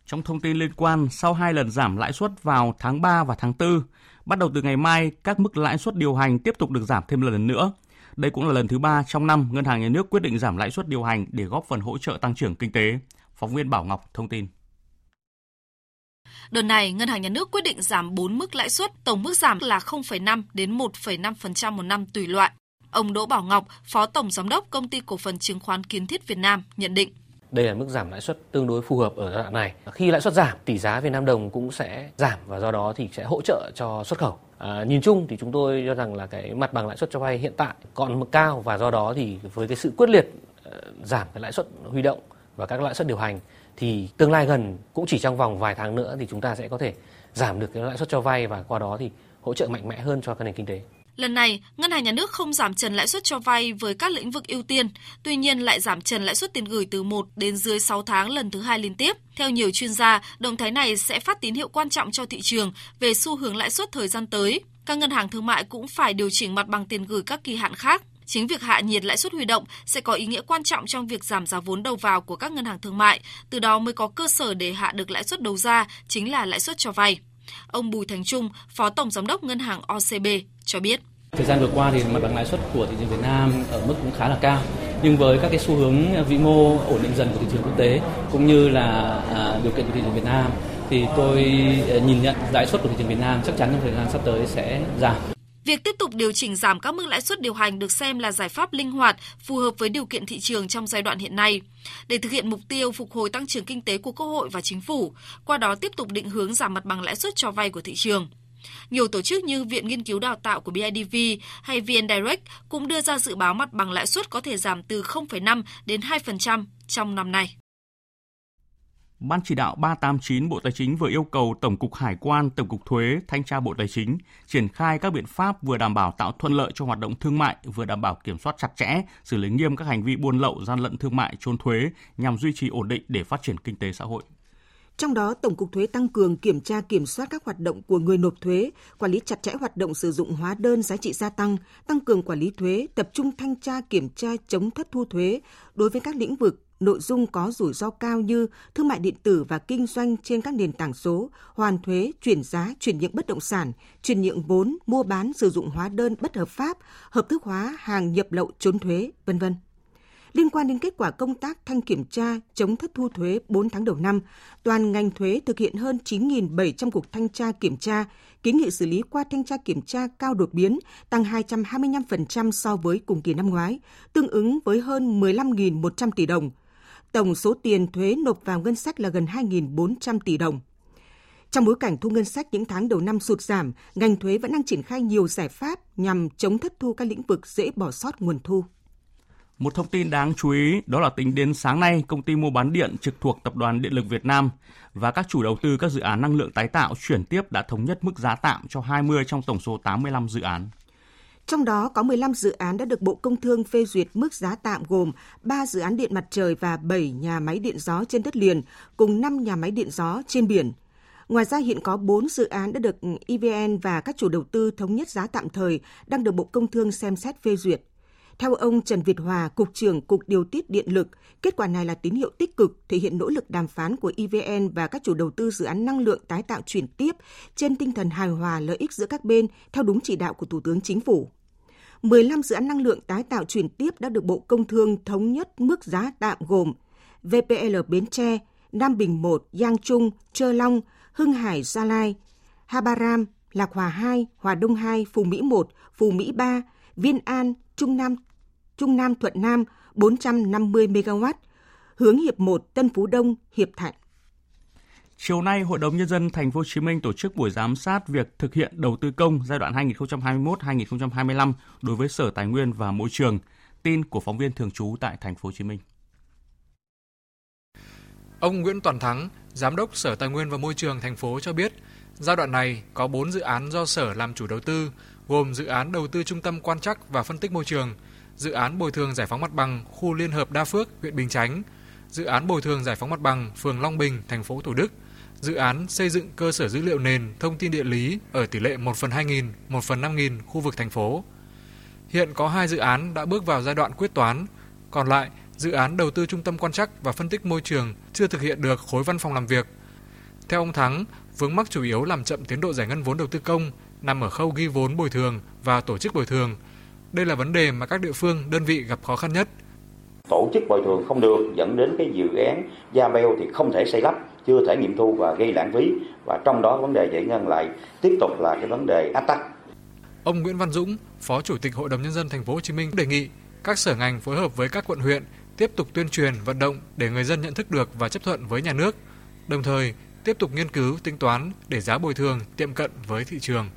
Trong thông tin liên quan, sau hai lần giảm lãi suất vào tháng 3 và tháng 4, bắt đầu từ ngày mai, các mức lãi suất điều hành tiếp tục được giảm thêm lần nữa. Đây cũng là lần thứ ba trong năm Ngân hàng Nhà nước quyết định giảm lãi suất điều hành để góp phần hỗ trợ tăng trưởng kinh tế. Phóng viên Bảo Ngọc thông tin. Đợt này, Ngân hàng Nhà nước quyết định giảm 4 mức lãi suất, tổng mức giảm là 0,5 đến 1,5% một năm tùy loại. Ông Đỗ Bảo Ngọc, Phó Tổng Giám đốc Công ty Cổ phần Chứng khoán Kiến thiết Việt Nam nhận định. Đây là mức giảm lãi suất tương đối phù hợp ở giai đoạn này. Khi lãi suất giảm, tỷ giá Việt Nam đồng cũng sẽ giảm và do đó thì sẽ hỗ trợ cho xuất khẩu. À, nhìn chung thì chúng tôi cho rằng là cái mặt bằng lãi suất cho vay hiện tại còn mức cao và do đó thì với cái sự quyết liệt ờ, giảm cái lãi suất huy động và các lãi suất điều hành thì tương lai gần cũng chỉ trong vòng vài tháng nữa thì chúng ta sẽ có thể giảm được cái lãi suất cho vay và qua đó thì hỗ trợ mạnh mẽ hơn cho các nền kinh tế. Lần này, Ngân hàng Nhà nước không giảm trần lãi suất cho vay với các lĩnh vực ưu tiên, tuy nhiên lại giảm trần lãi suất tiền gửi từ 1 đến dưới 6 tháng lần thứ hai liên tiếp. Theo nhiều chuyên gia, động thái này sẽ phát tín hiệu quan trọng cho thị trường về xu hướng lãi suất thời gian tới. Các ngân hàng thương mại cũng phải điều chỉnh mặt bằng tiền gửi các kỳ hạn khác. Chính việc hạ nhiệt lãi suất huy động sẽ có ý nghĩa quan trọng trong việc giảm giá vốn đầu vào của các ngân hàng thương mại, từ đó mới có cơ sở để hạ được lãi suất đầu ra, chính là lãi suất cho vay. Ông Bùi Thành Trung, Phó Tổng Giám đốc Ngân hàng OCB cho biết. Thời gian vừa qua thì mặt bằng lãi suất của thị trường Việt Nam ở mức cũng khá là cao. Nhưng với các cái xu hướng vĩ mô ổn định dần của thị trường quốc tế cũng như là à, điều kiện của thị trường Việt Nam thì tôi à, nhìn nhận lãi suất của thị trường Việt Nam chắc chắn trong thời gian sắp tới sẽ giảm. Việc tiếp tục điều chỉnh giảm các mức lãi suất điều hành được xem là giải pháp linh hoạt, phù hợp với điều kiện thị trường trong giai đoạn hiện nay. Để thực hiện mục tiêu phục hồi tăng trưởng kinh tế của Quốc hội và Chính phủ, qua đó tiếp tục định hướng giảm mặt bằng lãi suất cho vay của thị trường. Nhiều tổ chức như Viện Nghiên cứu Đào tạo của BIDV hay VN Direct cũng đưa ra dự báo mặt bằng lãi suất có thể giảm từ 0,5 đến 2% trong năm nay. Ban chỉ đạo 389 Bộ Tài chính vừa yêu cầu Tổng cục Hải quan, Tổng cục Thuế, Thanh tra Bộ Tài chính triển khai các biện pháp vừa đảm bảo tạo thuận lợi cho hoạt động thương mại, vừa đảm bảo kiểm soát chặt chẽ, xử lý nghiêm các hành vi buôn lậu, gian lận thương mại, trốn thuế nhằm duy trì ổn định để phát triển kinh tế xã hội. Trong đó, Tổng cục Thuế tăng cường kiểm tra kiểm soát các hoạt động của người nộp thuế, quản lý chặt chẽ hoạt động sử dụng hóa đơn giá trị gia tăng, tăng cường quản lý thuế, tập trung thanh tra kiểm tra chống thất thu thuế đối với các lĩnh vực nội dung có rủi ro cao như thương mại điện tử và kinh doanh trên các nền tảng số, hoàn thuế, chuyển giá, chuyển nhượng bất động sản, chuyển nhượng vốn, mua bán sử dụng hóa đơn bất hợp pháp, hợp thức hóa hàng nhập lậu trốn thuế, vân vân. Liên quan đến kết quả công tác thanh kiểm tra chống thất thu thuế 4 tháng đầu năm, toàn ngành thuế thực hiện hơn 9.700 cuộc thanh tra kiểm tra, kiến nghị xử lý qua thanh tra kiểm tra cao đột biến, tăng 225% so với cùng kỳ năm ngoái, tương ứng với hơn 15.100 tỷ đồng. Tổng số tiền thuế nộp vào ngân sách là gần 2.400 tỷ đồng. Trong bối cảnh thu ngân sách những tháng đầu năm sụt giảm, ngành thuế vẫn đang triển khai nhiều giải pháp nhằm chống thất thu các lĩnh vực dễ bỏ sót nguồn thu. Một thông tin đáng chú ý đó là tính đến sáng nay, công ty mua bán điện trực thuộc Tập đoàn Điện lực Việt Nam và các chủ đầu tư các dự án năng lượng tái tạo chuyển tiếp đã thống nhất mức giá tạm cho 20 trong tổng số 85 dự án. Trong đó có 15 dự án đã được Bộ Công Thương phê duyệt mức giá tạm gồm 3 dự án điện mặt trời và 7 nhà máy điện gió trên đất liền, cùng 5 nhà máy điện gió trên biển. Ngoài ra hiện có 4 dự án đã được EVN và các chủ đầu tư thống nhất giá tạm thời đang được Bộ Công Thương xem xét phê duyệt. Theo ông Trần Việt Hòa, Cục trưởng Cục Điều tiết Điện lực, kết quả này là tín hiệu tích cực thể hiện nỗ lực đàm phán của EVN và các chủ đầu tư dự án năng lượng tái tạo chuyển tiếp trên tinh thần hài hòa lợi ích giữa các bên theo đúng chỉ đạo của Thủ tướng Chính phủ. 15 dự án năng lượng tái tạo chuyển tiếp đã được Bộ Công Thương thống nhất mức giá tạm gồm VPL Bến Tre, Nam Bình 1, Giang Trung, Trơ Long, Hưng Hải Gia Lai, Habaram, Lạc Hòa 2, Hòa Đông 2, Phú Mỹ 1, Phú Mỹ 3, Viên An, Trung Nam, Trung Nam Thuận Nam 450 MW, hướng Hiệp 1 Tân Phú Đông, Hiệp Thạnh. Chiều nay, Hội đồng nhân dân thành phố Hồ Chí Minh tổ chức buổi giám sát việc thực hiện đầu tư công giai đoạn 2021-2025 đối với Sở Tài nguyên và Môi trường. Tin của phóng viên thường trú tại thành phố Hồ Chí Minh. Ông Nguyễn Toàn Thắng, Giám đốc Sở Tài nguyên và Môi trường thành phố cho biết, giai đoạn này có 4 dự án do Sở làm chủ đầu tư, gồm dự án đầu tư trung tâm quan trắc và phân tích môi trường, dự án bồi thường giải phóng mặt bằng khu Liên hợp Đa Phước, huyện Bình Chánh, dự án bồi thường giải phóng mặt bằng phường Long Bình, thành phố Thủ Đức, dự án xây dựng cơ sở dữ liệu nền thông tin địa lý ở tỷ lệ 1 phần 2.000, 1 phần 5.000 khu vực thành phố. Hiện có hai dự án đã bước vào giai đoạn quyết toán, còn lại dự án đầu tư trung tâm quan trắc và phân tích môi trường chưa thực hiện được khối văn phòng làm việc. Theo ông Thắng, vướng mắc chủ yếu làm chậm tiến độ giải ngân vốn đầu tư công nằm ở khâu ghi vốn bồi thường và tổ chức bồi thường. Đây là vấn đề mà các địa phương, đơn vị gặp khó khăn nhất. Tổ chức bồi thường không được dẫn đến cái dự án gia beo thì không thể xây lắp, chưa thể nghiệm thu và gây lãng phí và trong đó vấn đề giải ngân lại tiếp tục là cái vấn đề ách tắc. Ông Nguyễn Văn Dũng, Phó Chủ tịch Hội đồng nhân dân thành phố Hồ Chí Minh đề nghị các sở ngành phối hợp với các quận huyện tiếp tục tuyên truyền vận động để người dân nhận thức được và chấp thuận với nhà nước. Đồng thời, tiếp tục nghiên cứu tính toán để giá bồi thường tiệm cận với thị trường.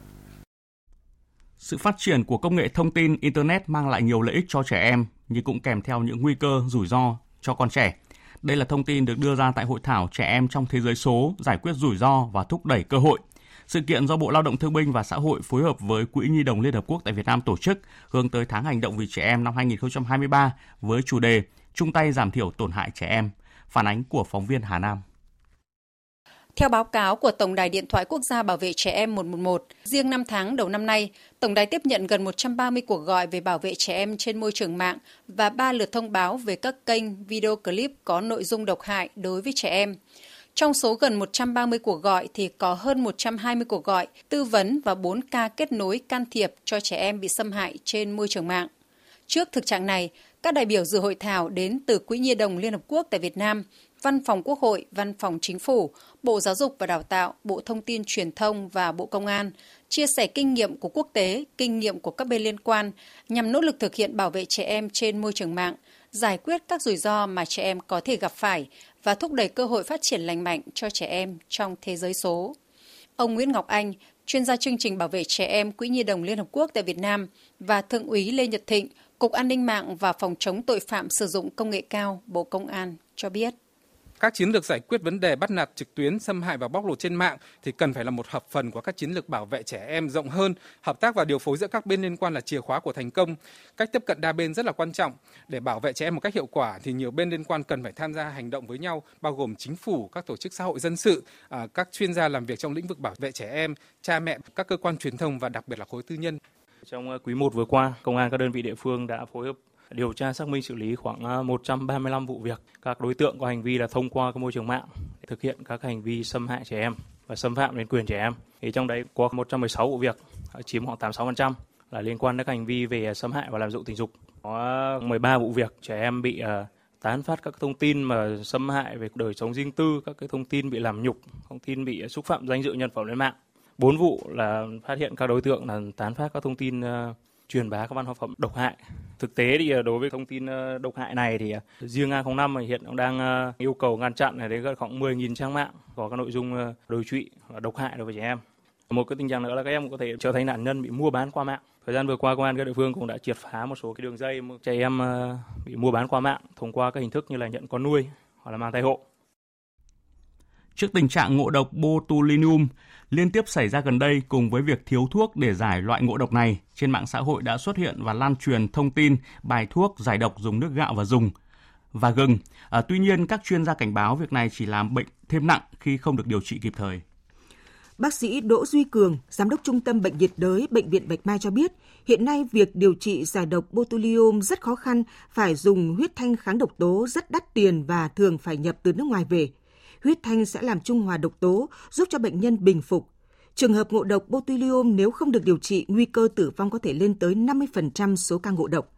Sự phát triển của công nghệ thông tin internet mang lại nhiều lợi ích cho trẻ em nhưng cũng kèm theo những nguy cơ rủi ro cho con trẻ. Đây là thông tin được đưa ra tại hội thảo trẻ em trong thế giới số, giải quyết rủi ro và thúc đẩy cơ hội. Sự kiện do Bộ Lao động Thương binh và Xã hội phối hợp với Quỹ Nhi đồng Liên Hợp Quốc tại Việt Nam tổ chức hướng tới tháng hành động vì trẻ em năm 2023 với chủ đề chung tay giảm thiểu tổn hại trẻ em. Phản ánh của phóng viên Hà Nam. Theo báo cáo của Tổng đài Điện thoại Quốc gia Bảo vệ Trẻ Em 111, riêng 5 tháng đầu năm nay, Tổng đài tiếp nhận gần 130 cuộc gọi về bảo vệ trẻ em trên môi trường mạng và 3 lượt thông báo về các kênh video clip có nội dung độc hại đối với trẻ em. Trong số gần 130 cuộc gọi thì có hơn 120 cuộc gọi tư vấn và 4 ca kết nối can thiệp cho trẻ em bị xâm hại trên môi trường mạng. Trước thực trạng này, các đại biểu dự hội thảo đến từ Quỹ Nhi đồng Liên Hợp Quốc tại Việt Nam, Văn phòng Quốc hội, Văn phòng Chính phủ, Bộ Giáo dục và Đào tạo, Bộ Thông tin Truyền thông và Bộ Công an chia sẻ kinh nghiệm của quốc tế, kinh nghiệm của các bên liên quan nhằm nỗ lực thực hiện bảo vệ trẻ em trên môi trường mạng, giải quyết các rủi ro mà trẻ em có thể gặp phải và thúc đẩy cơ hội phát triển lành mạnh cho trẻ em trong thế giới số. Ông Nguyễn Ngọc Anh, chuyên gia chương trình bảo vệ trẻ em Quỹ Nhi đồng Liên Hợp Quốc tại Việt Nam và Thượng úy Lê Nhật Thịnh, Cục An ninh mạng và Phòng chống tội phạm sử dụng công nghệ cao, Bộ Công an cho biết các chiến lược giải quyết vấn đề bắt nạt trực tuyến, xâm hại và bóc lột trên mạng thì cần phải là một hợp phần của các chiến lược bảo vệ trẻ em rộng hơn. Hợp tác và điều phối giữa các bên liên quan là chìa khóa của thành công. Cách tiếp cận đa bên rất là quan trọng. Để bảo vệ trẻ em một cách hiệu quả thì nhiều bên liên quan cần phải tham gia hành động với nhau, bao gồm chính phủ, các tổ chức xã hội dân sự, à, các chuyên gia làm việc trong lĩnh vực bảo vệ trẻ em, cha mẹ, các cơ quan truyền thông và đặc biệt là khối tư nhân. Trong ờ, quý 1 vừa qua, công an các đơn vị địa phương đã phối hợp điều tra xác minh xử lý khoảng à, 135 vụ việc các đối tượng có hành vi là thông qua các môi trường mạng để thực hiện các hành vi xâm hại trẻ em và xâm phạm đến quyền trẻ em. Thì trong đấy có 116 vụ việc à, chiếm khoảng 86% là liên quan đến các hành vi về xâm hại và làm dụng tình dục. Có 13 vụ việc trẻ em bị à, tán phát các thông tin mà xâm hại về đời sống riêng tư, các cái thông tin bị làm nhục, thông tin bị xúc phạm danh dự nhân phẩm lên mạng. Bốn vụ là phát hiện các đối tượng là tán phát các thông tin truyền bá các văn hóa phẩm độc hại. Thực tế thì ờ, đối với thông tin ờ, độc hại này thì ờ, riêng A05 hiện cũng đang yêu cầu ngăn chặn này đến khoảng 10.000 trang mạng có các nội dung đồi trụy và độc hại đối với trẻ em. Một cái tình trạng nữa là các em có thể trở thành nạn nhân bị mua bán qua mạng. Thời gian vừa qua, công an các địa phương cũng đã triệt phá một số cái đường dây trẻ em bị mua bán qua mạng thông qua các hình thức như là nhận con nuôi hoặc là mang thai hộ. Trước tình trạng ngộ độc botulinum liên tiếp xảy ra gần đây cùng với việc thiếu thuốc để giải loại ngộ độc này, trên mạng xã hội đã xuất hiện và lan truyền thông tin bài thuốc giải độc dùng nước gạo và dùng và gừng. À, tuy nhiên, các chuyên gia cảnh báo việc này chỉ làm bệnh thêm nặng khi không được điều trị kịp thời. Bác sĩ Đỗ Duy Cường, Giám đốc Trung tâm Bệnh nhiệt đới Bệnh viện Bạch Mai cho biết, hiện nay việc điều trị giải độc botulium rất khó khăn, phải dùng huyết thanh kháng độc tố rất đắt tiền và thường phải nhập từ nước ngoài về huyết thanh sẽ làm trung hòa độc tố, giúp cho bệnh nhân bình phục. Trường hợp ngộ độc botulium nếu không được điều trị, nguy cơ tử vong có thể lên tới 50% số ca ngộ độc.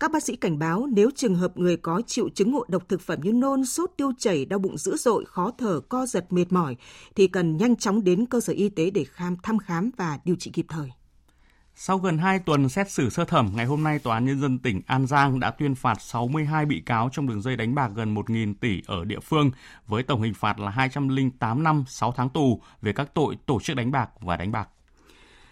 Các bác sĩ cảnh báo nếu trường hợp người có triệu chứng ngộ độc thực phẩm như nôn, sốt, tiêu chảy, đau bụng dữ dội, khó thở, co giật, mệt mỏi thì cần nhanh chóng đến cơ sở y tế để khám thăm khám và điều trị kịp thời. Sau gần 2 tuần xét xử sơ thẩm, ngày hôm nay Tòa án Nhân dân tỉnh An Giang đã tuyên phạt 62 bị cáo trong đường dây đánh bạc gần 1.000 tỷ ở địa phương, với tổng hình phạt là 208 năm 6 tháng tù về các tội tổ chức đánh bạc và đánh bạc.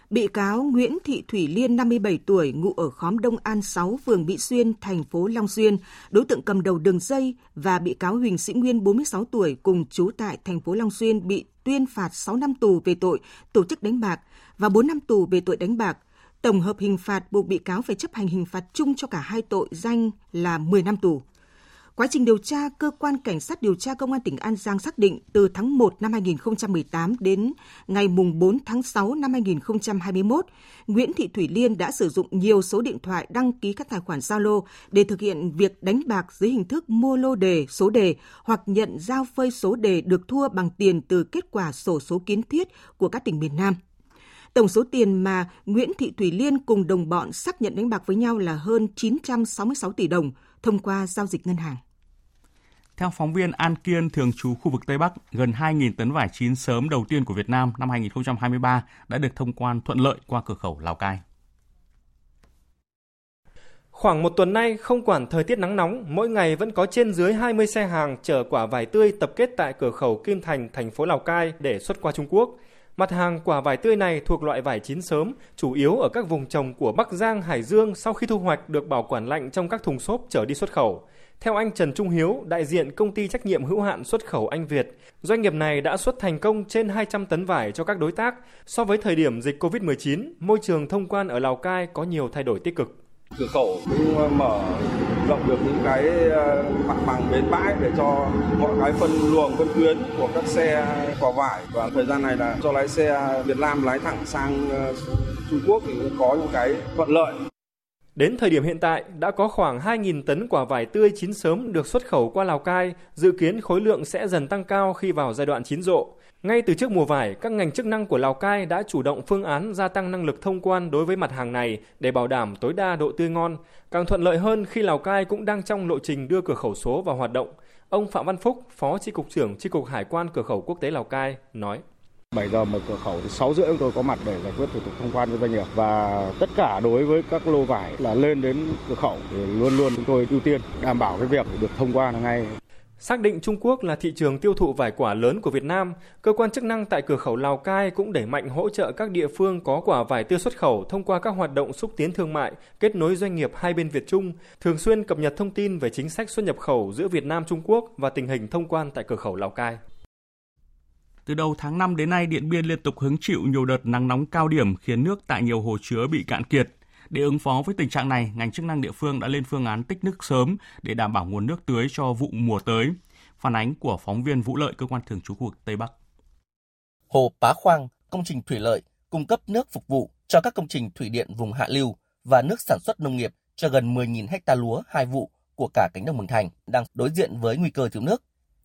Bị cáo Nguyễn Thị Thủy Liên, 57 tuổi, ngụ ở khóm Đông An 6, phường Mỹ Xuyên, thành phố Long Xuyên, đối tượng cầm đầu đường dây và bị cáo Huỳnh Sĩ Nguyên, 46 tuổi, cùng trú tại thành phố Long Xuyên bị tuyên phạt 6 năm tù về tội tổ chức đánh bạc và 4 năm tù về tội đánh bạc. Tổng hợp hình phạt buộc bị cáo phải chấp hành hình phạt chung cho cả hai tội danh là 10 năm tù. Quá trình điều tra, cơ quan cảnh sát điều tra công an tỉnh An Giang xác định từ tháng 1 năm 2018 đến ngày mùng 4 tháng 6 năm 2021, Nguyễn Thị Thủy Liên đã sử dụng nhiều số điện thoại đăng ký các tài khoản Zalo để thực hiện việc đánh bạc dưới hình thức mua lô đề, số đề hoặc nhận giao phơi số đề được thua bằng tiền từ kết quả sổ số kiến thiết của các tỉnh miền Nam. Tổng số tiền mà Nguyễn Thị Thủy Liên cùng đồng bọn xác nhận đánh bạc với nhau là hơn 966 tỷ đồng thông qua giao dịch ngân hàng. Theo phóng viên An Kiên, thường trú khu vực Tây Bắc, gần 2.000 tấn vải chín sớm đầu tiên của Việt Nam năm 2023 đã được thông quan thuận lợi qua cửa khẩu Lào Cai. Khoảng một tuần nay, không quản thời tiết nắng nóng, mỗi ngày vẫn có trên dưới 20 xe hàng chở quả vải tươi tập kết tại cửa khẩu Kim Thành, thành phố Lào Cai để xuất qua Trung Quốc. Mặt hàng quả vải tươi này thuộc loại vải chín sớm, chủ yếu ở các vùng trồng của Bắc Giang, Hải Dương sau khi thu hoạch được bảo quản lạnh trong các thùng xốp chở đi xuất khẩu. Theo anh Trần Trung Hiếu, đại diện công ty trách nhiệm hữu hạn xuất khẩu Anh Việt, doanh nghiệp này đã xuất thành công trên 200 tấn vải cho các đối tác. So với thời điểm dịch COVID-19, môi trường thông quan ở Lào Cai có nhiều thay đổi tích cực. Cửa khẩu cũng ờ, mở rộng được những cái ờ, mặt bằng bến bãi để cho mọi cái phân luồng phân tuyến của các xe quả vải và thời gian này là cho lái xe Việt Nam lái thẳng sang ờ, Trung Quốc thì cũng có những cái thuận lợi. Đến thời điểm hiện tại, đã có khoảng 2.000 tấn quả vải tươi chín sớm được xuất khẩu qua Lào Cai, dự kiến khối lượng sẽ dần tăng cao khi vào giai đoạn chín rộ. Ngay từ trước mùa vải, các ngành chức năng của Lào Cai đã chủ động phương án gia tăng năng lực thông quan đối với mặt hàng này để bảo đảm tối đa độ tươi ngon. Càng thuận lợi hơn khi Lào Cai cũng đang trong lộ trình đưa cửa khẩu số vào hoạt động. Ông Phạm Văn Phúc, Phó Chi cục trưởng Chi cục Hải quan cửa khẩu quốc tế Lào Cai nói: 7 giờ mở cửa khẩu thì 6 rưỡi chúng tôi có mặt để giải quyết thủ tục thông quan cho doanh nghiệp và tất cả đối với các lô vải là lên đến cửa khẩu thì luôn luôn chúng tôi ưu tiên đảm bảo cái việc được thông quan ngay. Xác định Trung Quốc là thị trường tiêu thụ vải quả lớn của Việt Nam, cơ quan chức năng tại cửa khẩu Lào Cai cũng đẩy mạnh hỗ trợ các địa phương có quả vải tươi xuất khẩu thông qua các hoạt động xúc tiến thương mại, kết nối doanh nghiệp hai bên Việt Trung, thường xuyên cập nhật thông tin về chính sách xuất nhập khẩu giữa Việt Nam Trung Quốc và tình hình thông quan tại cửa khẩu Lào Cai. Từ đầu tháng 5 đến nay, Điện Biên liên tục hứng chịu nhiều đợt nắng nóng cao điểm khiến nước tại nhiều hồ chứa bị cạn kiệt. Để ứng phó với tình trạng này, ngành chức năng địa phương đã lên phương án tích nước sớm để đảm bảo nguồn nước tưới cho vụ mùa tới. Phản ánh của phóng viên Vũ Lợi, cơ quan thường trú khu vực Tây Bắc. Hồ Pá Khoang, công trình thủy lợi, cung cấp nước phục vụ cho các công trình thủy điện vùng hạ lưu và nước sản xuất nông nghiệp cho gần 10.000 ha lúa hai vụ của cả cánh đồng Mường Thành đang đối diện với nguy cơ thiếu nước.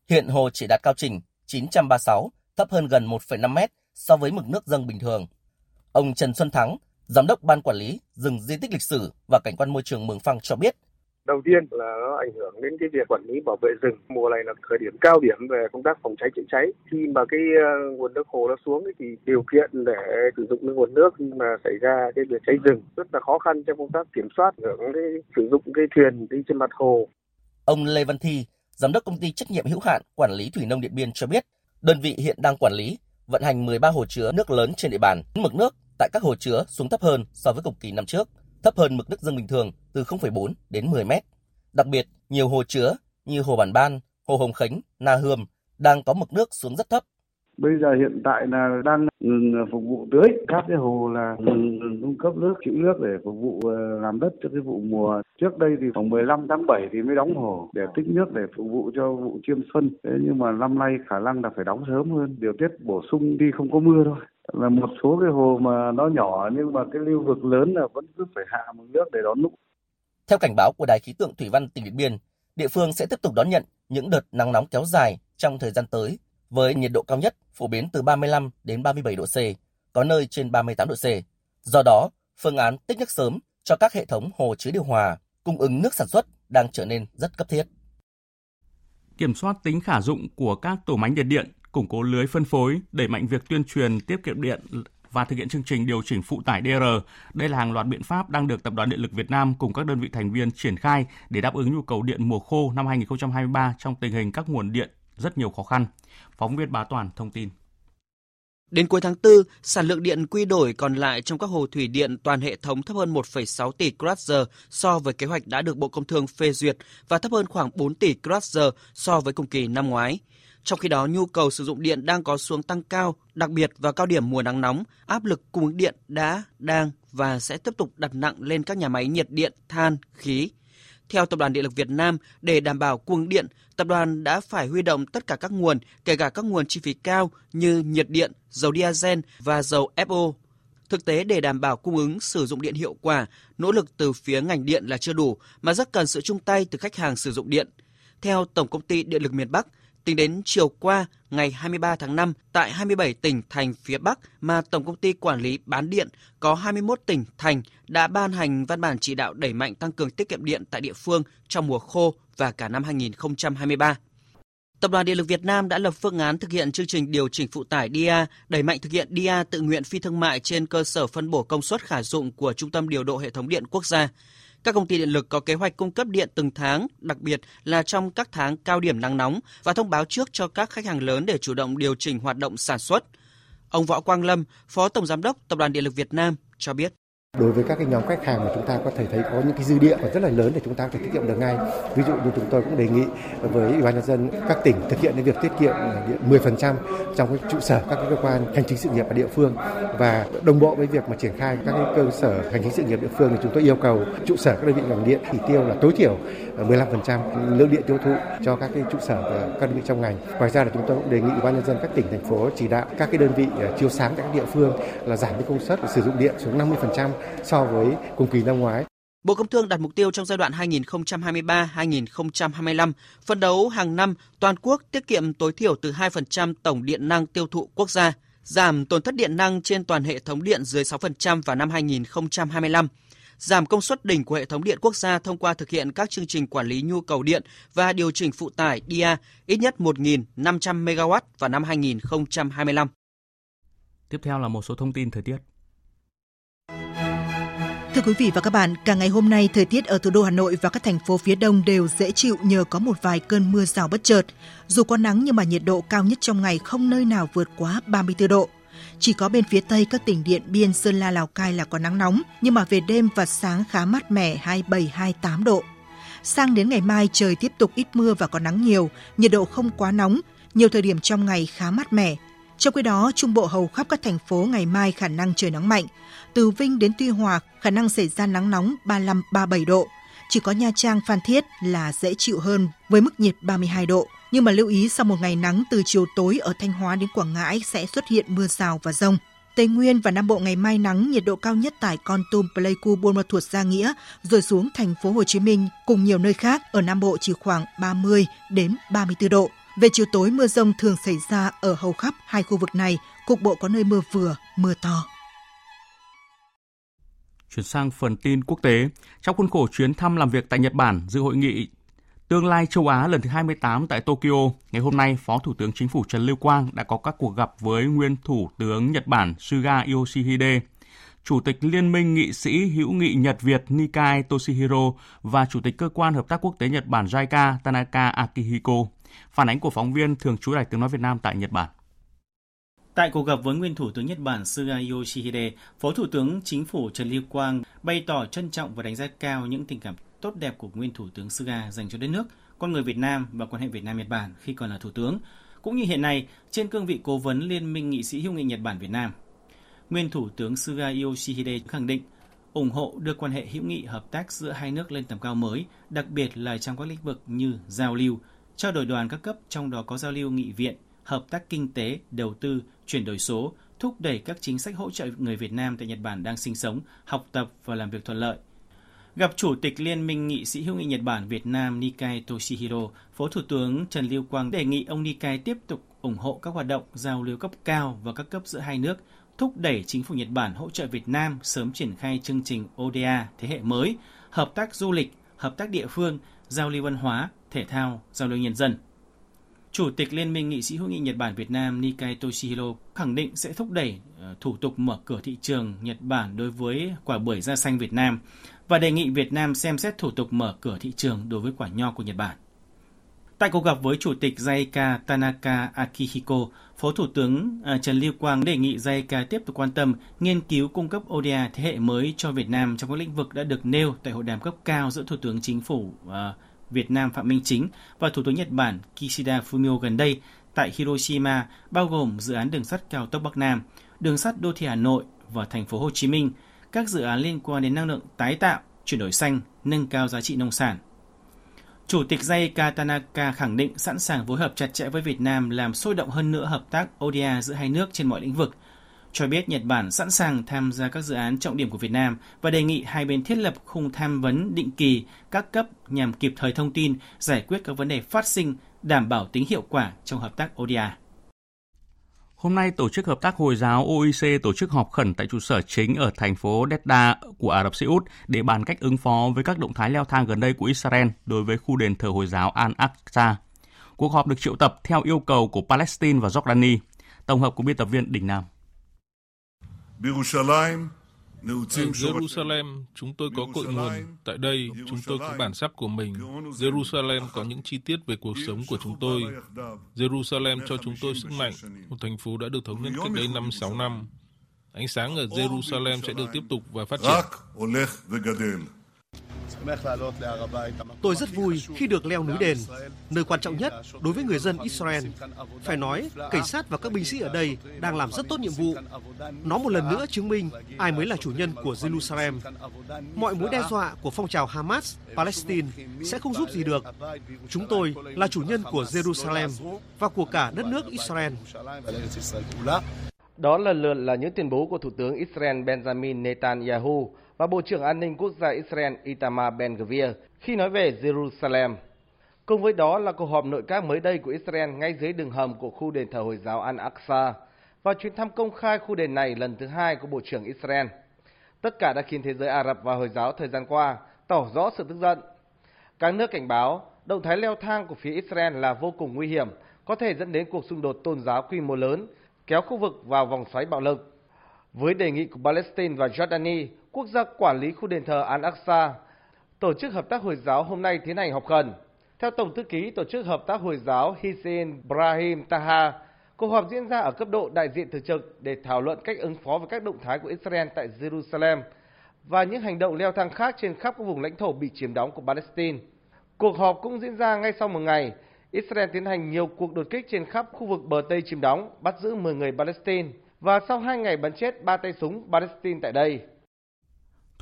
Hiện hồ chỉ đạt cao trình 936 thấp hơn gần 1,5 mét so với mực nước dâng bình thường. Ông Trần Xuân Thắng, Giám đốc Ban Quản lý rừng di tích lịch sử và cảnh quan môi trường Mường Phăng cho biết, Đầu tiên là nó ảnh hưởng đến cái việc quản lý bảo vệ rừng. Mùa này là thời điểm cao điểm về công tác phòng cháy chữa cháy. Khi mà cái uh, nguồn nước hồ nó xuống thì điều kiện để sử dụng cái nguồn nước khi mà xảy ra cái việc cháy rừng rất là khó khăn trong công tác kiểm soát hưởng cái sử dụng cái thuyền đi trên mặt hồ. Ông Lê Văn Thi, giám đốc công ty trách nhiệm hữu hạn quản lý thủy nông Điện Biên cho biết, Đơn vị hiện đang quản lý, vận hành 13 hồ chứa nước lớn trên địa bàn. Mực nước tại các hồ chứa xuống thấp hơn so với cùng kỳ năm trước, thấp hơn mực nước dân bình thường từ 0,4 đến 10 mét. Đặc biệt, nhiều hồ chứa như hồ Bản Ban, hồ Hồng Khánh, Na Hươm đang có mực nước xuống rất thấp Bây giờ hiện tại là đang ngừng phục vụ tưới, các cái hồ là ngừng, ngừng cung cấp nước, trữ nước để phục vụ ờ, làm đất cho cái vụ mùa. Trước đây thì khoảng 15 tháng 7 thì mới đóng hồ để tích nước để phục vụ cho vụ chiêm xuân. Thế nhưng mà năm nay khả năng là phải đóng sớm hơn, điều tiết bổ sung đi không có mưa thôi là một số cái hồ mà nó nhỏ nhưng mà cái lưu vực lớn là vẫn cứ phải hạ mực nước để đón lũ. Theo cảnh báo của Đài khí tượng thủy văn tỉnh Điện Biên, địa phương sẽ tiếp tục đón nhận những đợt nắng nóng kéo dài trong thời gian tới với nhiệt độ cao nhất phổ biến từ 35 đến 37 độ C, có nơi trên 38 độ C. Do đó, phương án tích nước sớm cho các hệ thống hồ chứa điều hòa cung ứng nước sản xuất đang trở nên rất cấp thiết. Kiểm soát tính khả dụng của các tổ máy nhiệt điện, củng cố lưới phân phối, đẩy mạnh việc tuyên truyền tiết kiệm điện và thực hiện chương trình điều chỉnh phụ tải DR. Đây là hàng loạt biện pháp đang được Tập đoàn Điện lực Việt Nam cùng các đơn vị thành viên triển khai để đáp ứng nhu cầu điện mùa khô năm 2023 trong tình hình các nguồn điện rất nhiều khó khăn. Phóng viên Bá Toàn thông tin. Đến cuối tháng 4, sản lượng điện quy đổi còn lại trong các hồ thủy điện toàn hệ thống thấp hơn 1,6 tỷ kWh so với kế hoạch đã được Bộ Công Thương phê duyệt và thấp hơn khoảng 4 tỷ kWh so với cùng kỳ năm ngoái. Trong khi đó, nhu cầu sử dụng điện đang có xuống tăng cao, đặc biệt vào cao điểm mùa nắng nóng, áp lực cung ứng điện đã, đang và sẽ tiếp tục đặt nặng lên các nhà máy nhiệt điện, than, khí. Theo Tập đoàn Điện lực Việt Nam, để đảm bảo cung điện, tập đoàn đã phải huy động tất cả các nguồn, kể cả các nguồn chi phí cao như nhiệt điện, dầu diesel và dầu FO. Thực tế để đảm bảo cung ứng sử dụng điện hiệu quả, nỗ lực từ phía ngành điện là chưa đủ mà rất cần sự chung tay từ khách hàng sử dụng điện. Theo Tổng công ty Điện lực miền Bắc, Tính đến chiều qua, ngày 23 tháng 5, tại 27 tỉnh thành phía Bắc mà Tổng công ty quản lý bán điện có 21 tỉnh thành đã ban hành văn bản chỉ đạo đẩy mạnh tăng cường tiết kiệm điện tại địa phương trong mùa khô và cả năm 2023. Tập đoàn Điện lực Việt Nam đã lập phương án thực hiện chương trình điều chỉnh phụ tải DIA, đẩy mạnh thực hiện DIA tự nguyện phi thương mại trên cơ sở phân bổ công suất khả dụng của Trung tâm điều độ hệ thống điện quốc gia. Các công ty điện lực có kế hoạch cung cấp điện từng tháng, đặc biệt là trong các tháng cao điểm nắng nóng và thông báo trước cho các khách hàng lớn để chủ động điều chỉnh hoạt động sản xuất. Ông Võ Quang Lâm, Phó Tổng Giám đốc Tập đoàn Điện lực Việt Nam cho biết. Đối với các cái nhóm khách hàng mà chúng ta có thể thấy có những cái dư địa rất là lớn để chúng ta có thể tiết kiệm được ngay. Ví dụ như chúng tôi cũng đề nghị với Ủy ban nhân dân các tỉnh thực hiện cái việc tiết kiệm điện 10% trong cái trụ sở các cái cơ quan hành chính sự nghiệp ở địa phương và đồng bộ với việc mà triển khai các cái cơ sở hành chính sự nghiệp địa phương thì chúng tôi yêu cầu trụ sở các đơn vị ngành điện chỉ tiêu là tối thiểu 15% lượng điện tiêu thụ cho các cái trụ sở và các đơn vị trong ngành. Ngoài ra là chúng tôi cũng đề nghị Ủy ban nhân dân các tỉnh, thành phố chỉ đạo các cái đơn vị ờ, chiếu sáng tại các địa phương là giảm cái công suất sử dụng điện xuống 50% so với cùng kỳ năm ngoái. Bộ Công Thương đặt mục tiêu trong giai đoạn 2023-2025, phân đấu hàng năm toàn quốc tiết kiệm tối thiểu từ 2% tổng điện năng tiêu thụ quốc gia, giảm tổn thất điện năng trên toàn hệ thống điện dưới 6% vào năm 2025, giảm công suất đỉnh của hệ thống điện quốc gia thông qua thực hiện các chương trình quản lý nhu cầu điện và điều chỉnh phụ tải DIA ít nhất 1.500 MW vào năm 2025. Tiếp theo là một số thông tin thời tiết. Thưa quý vị và các bạn, cả ngày hôm nay thời tiết ở thủ đô Hà Nội và các thành phố phía đông đều dễ chịu nhờ có một vài cơn mưa rào bất chợt. Dù có nắng nhưng mà nhiệt độ cao nhất trong ngày không nơi nào vượt quá 34 độ. Chỉ có bên phía Tây các tỉnh Điện Biên, Sơn La, Lào Cai là có nắng nóng, nhưng mà về đêm và sáng khá mát mẻ 27-28 độ. Sang đến ngày mai trời tiếp tục ít mưa và có nắng nhiều, nhiệt độ không quá nóng, nhiều thời điểm trong ngày khá mát mẻ. Trong khi đó, Trung Bộ hầu khắp các thành phố ngày mai khả năng trời nắng mạnh. Từ Vinh đến Tuy Hòa khả năng xảy ra nắng nóng 35-37 độ. Chỉ có Nha Trang Phan Thiết là dễ chịu hơn với mức nhiệt 32 độ. Nhưng mà lưu ý sau một ngày nắng từ chiều tối ở Thanh Hóa đến Quảng Ngãi sẽ xuất hiện mưa rào và rông. Tây Nguyên và Nam Bộ ngày mai nắng, nhiệt độ cao nhất tại Con Tum, Pleiku, Buôn Ma Thuột, Gia Nghĩa, rồi xuống thành phố Hồ Chí Minh cùng nhiều nơi khác ở Nam Bộ chỉ khoảng 30 đến 34 độ. Về chiều tối mưa rông thường xảy ra ở hầu khắp hai khu vực này, cục bộ có nơi mưa vừa, mưa to. Chuyển sang phần tin quốc tế, trong khuôn khổ chuyến thăm làm việc tại Nhật Bản dự hội nghị Tương lai châu Á lần thứ 28 tại Tokyo, ngày hôm nay, Phó Thủ tướng Chính phủ Trần Lưu Quang đã có các cuộc gặp với nguyên Thủ tướng Nhật Bản Suga Yoshihide, Chủ tịch Liên minh Nghị sĩ hữu nghị Nhật-Việt Nikai Toshihiro và Chủ tịch Cơ quan Hợp tác Quốc tế Nhật Bản JICA Tanaka Akihiko. Phản ánh của phóng viên thường trú Đài Tiếng Nói Việt Nam tại Nhật Bản. Tại cuộc gặp với nguyên Thủ tướng Nhật Bản Suga Yoshihide, Phó Thủ tướng Chính phủ Trần Lưu Quang bày tỏ trân trọng và đánh giá cao những tình cảm tốt đẹp của nguyên Thủ tướng Suga dành cho đất nước, con người Việt Nam và quan hệ Việt Nam Nhật Bản khi còn là Thủ tướng, cũng như hiện nay trên cương vị cố vấn Liên minh nghị sĩ hữu nghị Nhật Bản Việt Nam. Nguyên Thủ tướng Suga Yoshihide khẳng định ủng hộ đưa quan hệ hữu nghị hợp tác giữa hai nước lên tầm cao mới, đặc biệt là trong các lĩnh vực như giao lưu, trao đổi đoàn các cấp trong đó có giao lưu nghị viện, hợp tác kinh tế, đầu tư, chuyển đổi số, thúc đẩy các chính sách hỗ trợ người Việt Nam tại Nhật Bản đang sinh sống, học tập và làm việc thuận lợi. Gặp Chủ tịch Liên minh nghị sĩ hữu nghị Nhật Bản Việt Nam Nikai Toshihiro, Phó Thủ tướng Trần Lưu Quang đề nghị ông Nikai tiếp tục ủng hộ các hoạt động giao lưu cấp cao và các cấp giữa hai nước, thúc đẩy chính phủ Nhật Bản hỗ trợ Việt Nam sớm triển khai chương trình ODA thế hệ mới, hợp tác du lịch, hợp tác địa phương, giao lưu văn hóa, thể thao, giao lưu nhân dân. Chủ tịch Liên minh nghị sĩ hữu nghị Nhật Bản Việt Nam Nikai Toshihiro khẳng định sẽ thúc đẩy ờ, thủ tục mở cửa thị trường Nhật Bản đối với quả bưởi da xanh Việt Nam và đề nghị Việt Nam xem xét thủ tục mở cửa thị trường đối với quả nho của Nhật Bản. Tại cuộc gặp với Chủ tịch JICA Tanaka Akihiko, Phó Thủ tướng ờ, Trần Lưu Quang đề nghị JICA tiếp tục quan tâm nghiên cứu cung cấp ODA thế hệ mới cho Việt Nam trong các lĩnh vực đã được nêu tại hội đàm cấp cao giữa Thủ tướng Chính phủ ờ, Việt Nam Phạm Minh Chính và Thủ tướng Nhật Bản Kishida Fumio gần đây tại Hiroshima, bao gồm dự án đường sắt cao tốc Bắc Nam, đường sắt đô thị Hà Nội và thành phố Hồ Chí Minh, các dự án liên quan đến năng lượng tái tạo, chuyển đổi xanh, nâng cao giá trị nông sản. Chủ tịch JICA Tanaka khẳng định sẵn sàng phối hợp chặt chẽ với Việt Nam làm sôi động hơn nữa hợp tác ODA giữa hai nước trên mọi lĩnh vực, cho biết Nhật Bản sẵn sàng tham gia các dự án trọng điểm của Việt Nam và đề nghị hai bên thiết lập khung tham vấn định kỳ các cấp nhằm kịp thời thông tin, giải quyết các vấn đề phát sinh, đảm bảo tính hiệu quả trong hợp tác ODA. Hôm nay, Tổ chức Hợp tác Hồi giáo OIC tổ chức họp khẩn tại trụ sở chính ở thành phố Jeddah của Ả Rập Xê Út để bàn cách ứng phó với các động thái leo thang gần đây của Israel đối với khu đền thờ Hồi giáo Al-Aqsa. Cuộc họp được triệu tập theo yêu cầu của Palestine và Jordani. Tổng hợp của biên tập viên Đình Nam ở Jerusalem, chúng tôi có cội nguồn. Tại đây, chúng tôi có bản sắc của mình. Jerusalem có những chi tiết về cuộc sống của chúng tôi. Jerusalem cho chúng tôi sức mạnh, một thành phố đã được thống nhất cách đây 5-6 năm. Ánh sáng ở Jerusalem sẽ được tiếp tục và phát triển. Tôi rất vui khi được leo núi đền, nơi quan trọng nhất đối với người dân Israel. Phải nói, cảnh sát và các binh sĩ ở đây đang làm rất tốt nhiệm vụ. Nó một lần nữa chứng minh ai mới là chủ nhân của Jerusalem. Mọi mối đe dọa của phong trào Hamas, Palestine sẽ không giúp gì được. Chúng tôi là chủ nhân của Jerusalem và của cả đất nước Israel. Đó lần lượt là những tuyên bố của Thủ tướng Israel Benjamin Netanyahu và Bộ trưởng An ninh Quốc gia Israel Itamar Ben-Gvir khi nói về Jerusalem. Cùng với đó là cuộc họp nội các mới đây của Israel ngay dưới đường hầm của khu đền thờ Hồi giáo Al-Aqsa và chuyến thăm công khai khu đền này lần thứ hai của Bộ trưởng Israel. Tất cả đã khiến thế giới Ả Rập và Hồi giáo thời gian qua tỏ rõ sự tức giận. Các nước cảnh báo động thái leo thang của phía Israel là vô cùng nguy hiểm, có thể dẫn đến cuộc xung đột tôn giáo quy mô lớn, kéo khu vực vào vòng xoáy bạo lực. Với đề nghị của Palestine và Jordani, quốc gia quản lý khu đền thờ Al-Aqsa, Tổ chức Hợp tác Hồi giáo hôm nay tiến hành họp khẩn. Theo Tổng thư ký Tổ chức Hợp tác Hồi giáo Hussein Brahim Taha, cuộc họp diễn ra ở cấp độ đại diện thường trực để thảo luận cách ứng phó với các động thái của Israel tại Jerusalem và những hành động leo thang khác trên khắp các vùng lãnh thổ bị chiếm đóng của Palestine. Cuộc họp cũng diễn ra ngay sau một ngày, Israel tiến hành nhiều cuộc đột kích trên khắp khu vực bờ Tây chiếm đóng, bắt giữ 10 người Palestine và sau hai ngày bắn chết ba tay súng Palestine tại đây.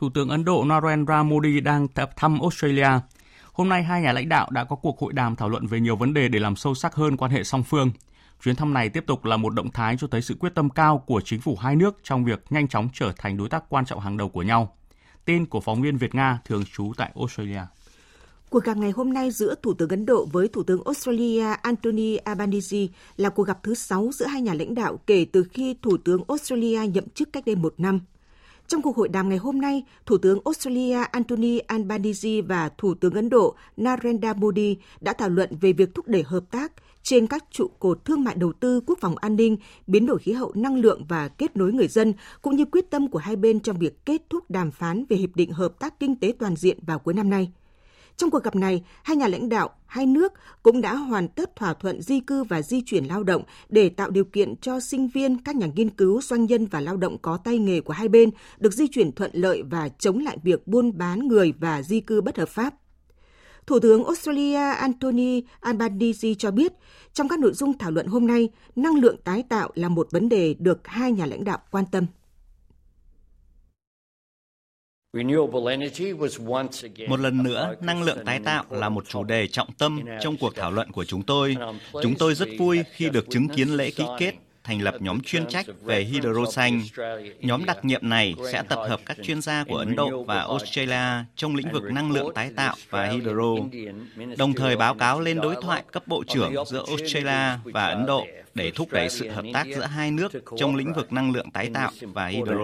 Thủ tướng Ấn Độ Narendra Modi đang thăm Australia. Hôm nay, hai nhà lãnh đạo đã có cuộc hội đàm thảo luận về nhiều vấn đề để làm sâu sắc hơn quan hệ song phương. Chuyến thăm này tiếp tục là một động thái cho thấy sự quyết tâm cao của chính phủ hai nước trong việc nhanh chóng trở thành đối tác quan trọng hàng đầu của nhau. Tin của phóng viên Việt Nga thường trú tại Australia. Cuộc gặp ngày hôm nay giữa Thủ tướng Ấn Độ với Thủ tướng Australia Anthony Albanese là cuộc gặp thứ sáu giữa hai nhà lãnh đạo kể từ khi Thủ tướng Australia nhậm chức cách đây một năm. Trong cuộc hội đàm ngày hôm nay, Thủ tướng Australia Anthony Albanese và Thủ tướng Ấn Độ Narendra Modi đã thảo luận về việc thúc đẩy hợp tác trên các trụ cột thương mại đầu tư, quốc phòng an ninh, biến đổi khí hậu, năng lượng và kết nối người dân, cũng như quyết tâm của hai bên trong việc kết thúc đàm phán về Hiệp định Hợp tác Kinh tế Toàn diện vào cuối năm nay. Trong cuộc gặp này, hai nhà lãnh đạo hai nước cũng đã hoàn tất thỏa thuận di cư và di chuyển lao động để tạo điều kiện cho sinh viên, các nhà nghiên cứu, doanh nhân và lao động có tay nghề của hai bên được di chuyển thuận lợi và chống lại việc buôn bán người và di cư bất hợp pháp. Thủ tướng Australia Anthony Albanese cho biết, trong các nội dung thảo luận hôm nay, năng lượng tái tạo là một vấn đề được hai nhà lãnh đạo quan tâm. Một lần nữa, năng lượng tái tạo là một chủ đề trọng tâm trong cuộc thảo luận của chúng tôi. Chúng tôi rất vui khi được chứng kiến lễ ký kết thành lập nhóm chuyên trách về hydro xanh. Nhóm đặc nhiệm này sẽ tập hợp các chuyên gia của Ấn Độ và Australia trong lĩnh vực năng lượng tái tạo và hydro, đồng thời báo cáo lên đối thoại cấp bộ trưởng giữa Australia và Ấn Độ để thúc đẩy sự hợp tác giữa hai nước trong lĩnh vực năng lượng tái tạo và hydro.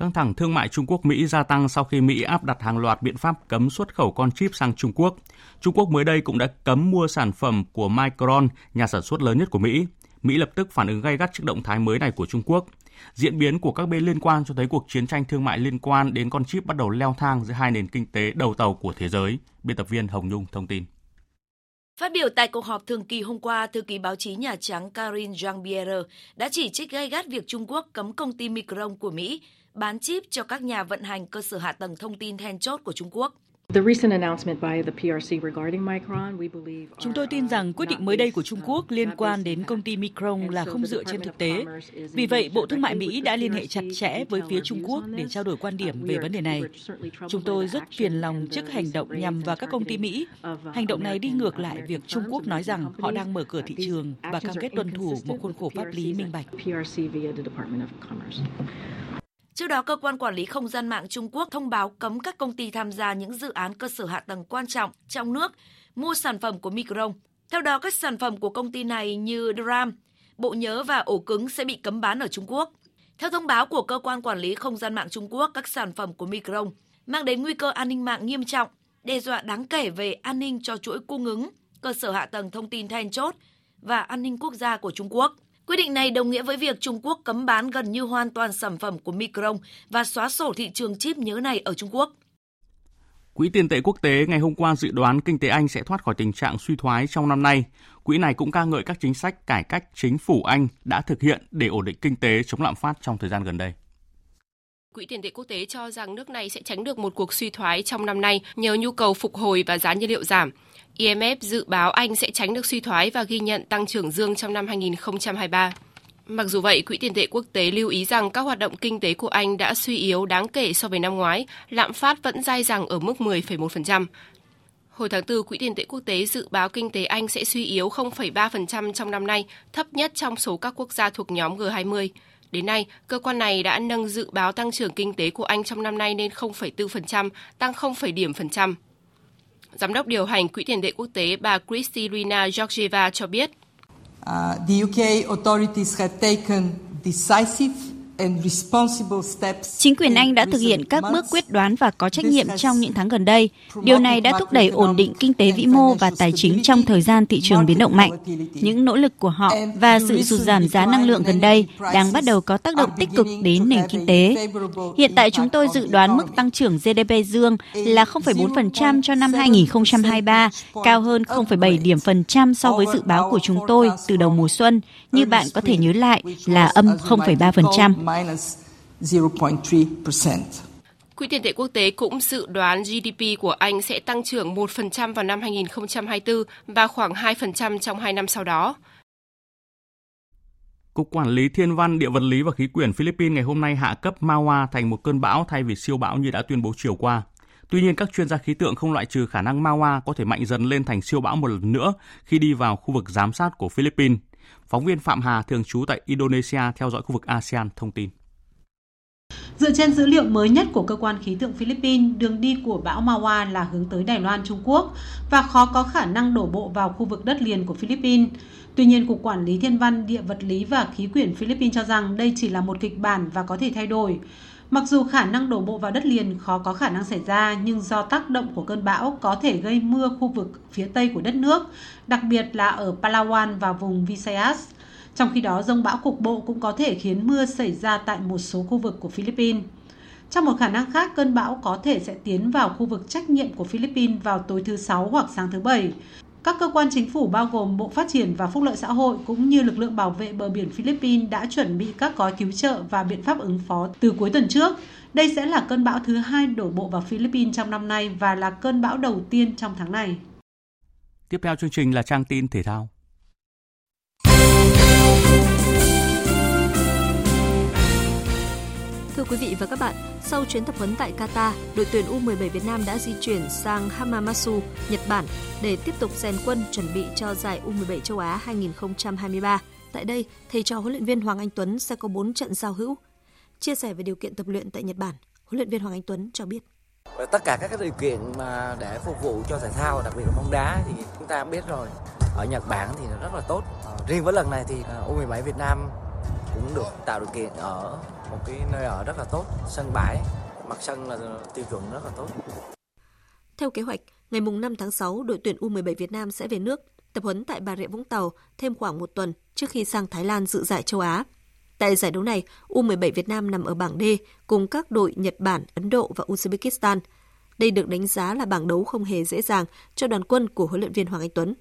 Căng thẳng thương mại Trung Quốc-Mỹ gia tăng sau khi Mỹ áp đặt hàng loạt biện pháp cấm xuất khẩu con chip sang Trung Quốc. Trung Quốc mới đây cũng đã cấm mua sản phẩm của Micron, nhà sản xuất lớn nhất của Mỹ. Mỹ lập tức phản ứng gay gắt trước động thái mới này của Trung Quốc. Diễn biến của các bên liên quan cho thấy cuộc chiến tranh thương mại liên quan đến con chip bắt đầu leo thang giữa hai nền kinh tế đầu tàu của thế giới. Biên tập viên Hồng Nhung thông tin. Phát biểu tại cuộc họp thường kỳ hôm qua, thư ký báo chí Nhà Trắng Karine Jean-Pierre đã chỉ trích gay gắt việc Trung Quốc cấm công ty Micron của Mỹ bán chip cho các nhà vận hành cơ sở hạ tầng thông tin then chốt của Trung Quốc. Chúng tôi tin rằng quyết định mới đây của Trung Quốc liên quan đến công ty Micron là không dựa trên thực tế. Vì vậy, Bộ Thương mại Mỹ đã liên hệ chặt chẽ với phía Trung Quốc để trao đổi quan điểm về vấn đề này. Chúng tôi rất phiền lòng trước hành động nhằm vào các công ty Mỹ. Hành động này đi ngược lại việc Trung Quốc nói rằng họ đang mở cửa thị trường và cam kết tuân thủ một khuôn khổ pháp lý minh bạch. Trước đó, cơ quan quản lý không gian mạng Trung Quốc thông báo cấm các công ty tham gia những dự án cơ sở hạ tầng quan trọng trong nước mua sản phẩm của Micron. Theo đó, các sản phẩm của công ty này như DRAM, bộ nhớ và ổ cứng sẽ bị cấm bán ở Trung Quốc. Theo thông báo của cơ quan quản lý không gian mạng Trung Quốc, các sản phẩm của Micron mang đến nguy cơ an ninh mạng nghiêm trọng, đe dọa đáng kể về an ninh cho chuỗi cung ứng, cơ sở hạ tầng thông tin then chốt và an ninh quốc gia của Trung Quốc. Quyết định này đồng nghĩa với việc Trung Quốc cấm bán gần như hoàn toàn sản phẩm của Micron và xóa sổ thị trường chip nhớ này ở Trung Quốc. Quỹ tiền tệ quốc tế ngày hôm qua dự đoán kinh tế Anh sẽ thoát khỏi tình trạng suy thoái trong năm nay. Quỹ này cũng ca ngợi các chính sách cải cách chính phủ Anh đã thực hiện để ổn định kinh tế chống lạm phát trong thời gian gần đây. Quỹ tiền tệ quốc tế cho rằng nước này sẽ tránh được một cuộc suy thoái trong năm nay nhờ nhu cầu phục hồi và giá nhiên liệu giảm. IMF dự báo Anh sẽ tránh được suy thoái và ghi nhận tăng trưởng dương trong năm 2023. Mặc dù vậy, Quỹ tiền tệ quốc tế lưu ý rằng các hoạt động kinh tế của Anh đã suy yếu đáng kể so với năm ngoái, lạm phát vẫn dai dẳng ở mức 10,1%. Hồi tháng 4, Quỹ tiền tệ quốc tế dự báo kinh tế Anh sẽ suy yếu 0,3% trong năm nay, thấp nhất trong số các quốc gia thuộc nhóm G20. Đến nay, cơ quan này đã nâng dự báo tăng trưởng kinh tế của Anh trong năm nay lên 0,4%, tăng 0, điểm phần trăm. Giám đốc điều hành Quỹ tiền tệ quốc tế bà Kristalina Georgieva cho biết. Uh, the UK authorities have taken decisive Chính quyền Anh đã thực hiện các bước quyết đoán và có trách nhiệm trong những tháng gần đây. Điều này đã thúc đẩy ổn định kinh tế vĩ mô và tài chính trong thời gian thị trường biến động mạnh. Những nỗ lực của họ và sự sụt giảm giá năng lượng gần đây đang bắt đầu có tác động tích cực đến nền kinh tế. Hiện tại chúng tôi dự đoán mức tăng trưởng GDP dương là 0,4% cho năm 2023, cao hơn 0,7 điểm phần trăm so với dự báo của chúng tôi từ đầu mùa xuân. Như bạn có thể nhớ lại là âm 0,3% minus 0.3%. Quỹ tiền tệ quốc tế cũng dự đoán GDP của Anh sẽ tăng trưởng 1% vào năm 2024 và khoảng 2% trong 2 năm sau đó. Cục Quản lý Thiên văn, Địa vật lý và Khí quyển Philippines ngày hôm nay hạ cấp Mawa thành một cơn bão thay vì siêu bão như đã tuyên bố chiều qua. Tuy nhiên, các chuyên gia khí tượng không loại trừ khả năng Mawa có thể mạnh dần lên thành siêu bão một lần nữa khi đi vào khu vực giám sát của Philippines. Phóng viên Phạm Hà thường trú tại Indonesia theo dõi khu vực ASEAN thông tin. Dựa trên dữ liệu mới nhất của cơ quan khí tượng Philippines, đường đi của bão Mawa là hướng tới Đài Loan, Trung Quốc và khó có khả năng đổ bộ vào khu vực đất liền của Philippines. Tuy nhiên, Cục Quản lý Thiên văn, Địa vật lý và Khí quyển Philippines cho rằng đây chỉ là một kịch bản và có thể thay đổi. Mặc dù khả năng đổ bộ vào đất liền khó có khả năng xảy ra, nhưng do tác động của cơn bão có thể gây mưa khu vực phía tây của đất nước, đặc biệt là ở Palawan và vùng Visayas. Trong khi đó, rông bão cục bộ cũng có thể khiến mưa xảy ra tại một số khu vực của Philippines. Trong một khả năng khác, cơn bão có thể sẽ tiến vào khu vực trách nhiệm của Philippines vào tối thứ Sáu hoặc sáng thứ Bảy. Các cơ quan chính phủ bao gồm Bộ Phát triển và Phúc lợi xã hội cũng như lực lượng bảo vệ bờ biển Philippines đã chuẩn bị các gói cứu trợ và biện pháp ứng phó từ cuối tuần trước. Đây sẽ là cơn bão thứ hai đổ bộ vào Philippines trong năm nay và là cơn bão đầu tiên trong tháng này. Tiếp theo chương trình là trang tin thể thao. Thưa quý vị và các bạn, sau chuyến tập huấn tại Qatar, đội tuyển U17 Việt Nam đã di chuyển sang Hamamatsu, Nhật Bản để tiếp tục rèn quân chuẩn bị cho giải U17 châu Á 2023. Tại đây, thầy trò huấn luyện viên Hoàng Anh Tuấn sẽ có 4 trận giao hữu. Chia sẻ về điều kiện tập luyện tại Nhật Bản, huấn luyện viên Hoàng Anh Tuấn cho biết. Tất cả các điều kiện mà để phục vụ cho thể thao, đặc biệt là bóng đá thì chúng ta biết rồi. Ở Nhật Bản thì rất là tốt. Ờ, riêng với lần này thì ờ, U17 Việt Nam cũng được tạo điều kiện ở một cái nơi ở rất là tốt, sân bãi, mặt sân là tiêu chuẩn rất là tốt. Theo kế hoạch, ngày mùng 5 tháng 6, đội tuyển U17 Việt Nam sẽ về nước tập huấn tại Bà Rịa Vũng Tàu thêm khoảng một tuần trước khi sang Thái Lan dự giải châu Á. Tại giải đấu này, U17 Việt Nam nằm ở bảng D cùng các đội Nhật Bản, Ấn Độ và Uzbekistan. Đây được đánh giá là bảng đấu không hề dễ dàng cho đoàn quân của huấn luyện viên Hoàng Anh Tuấn.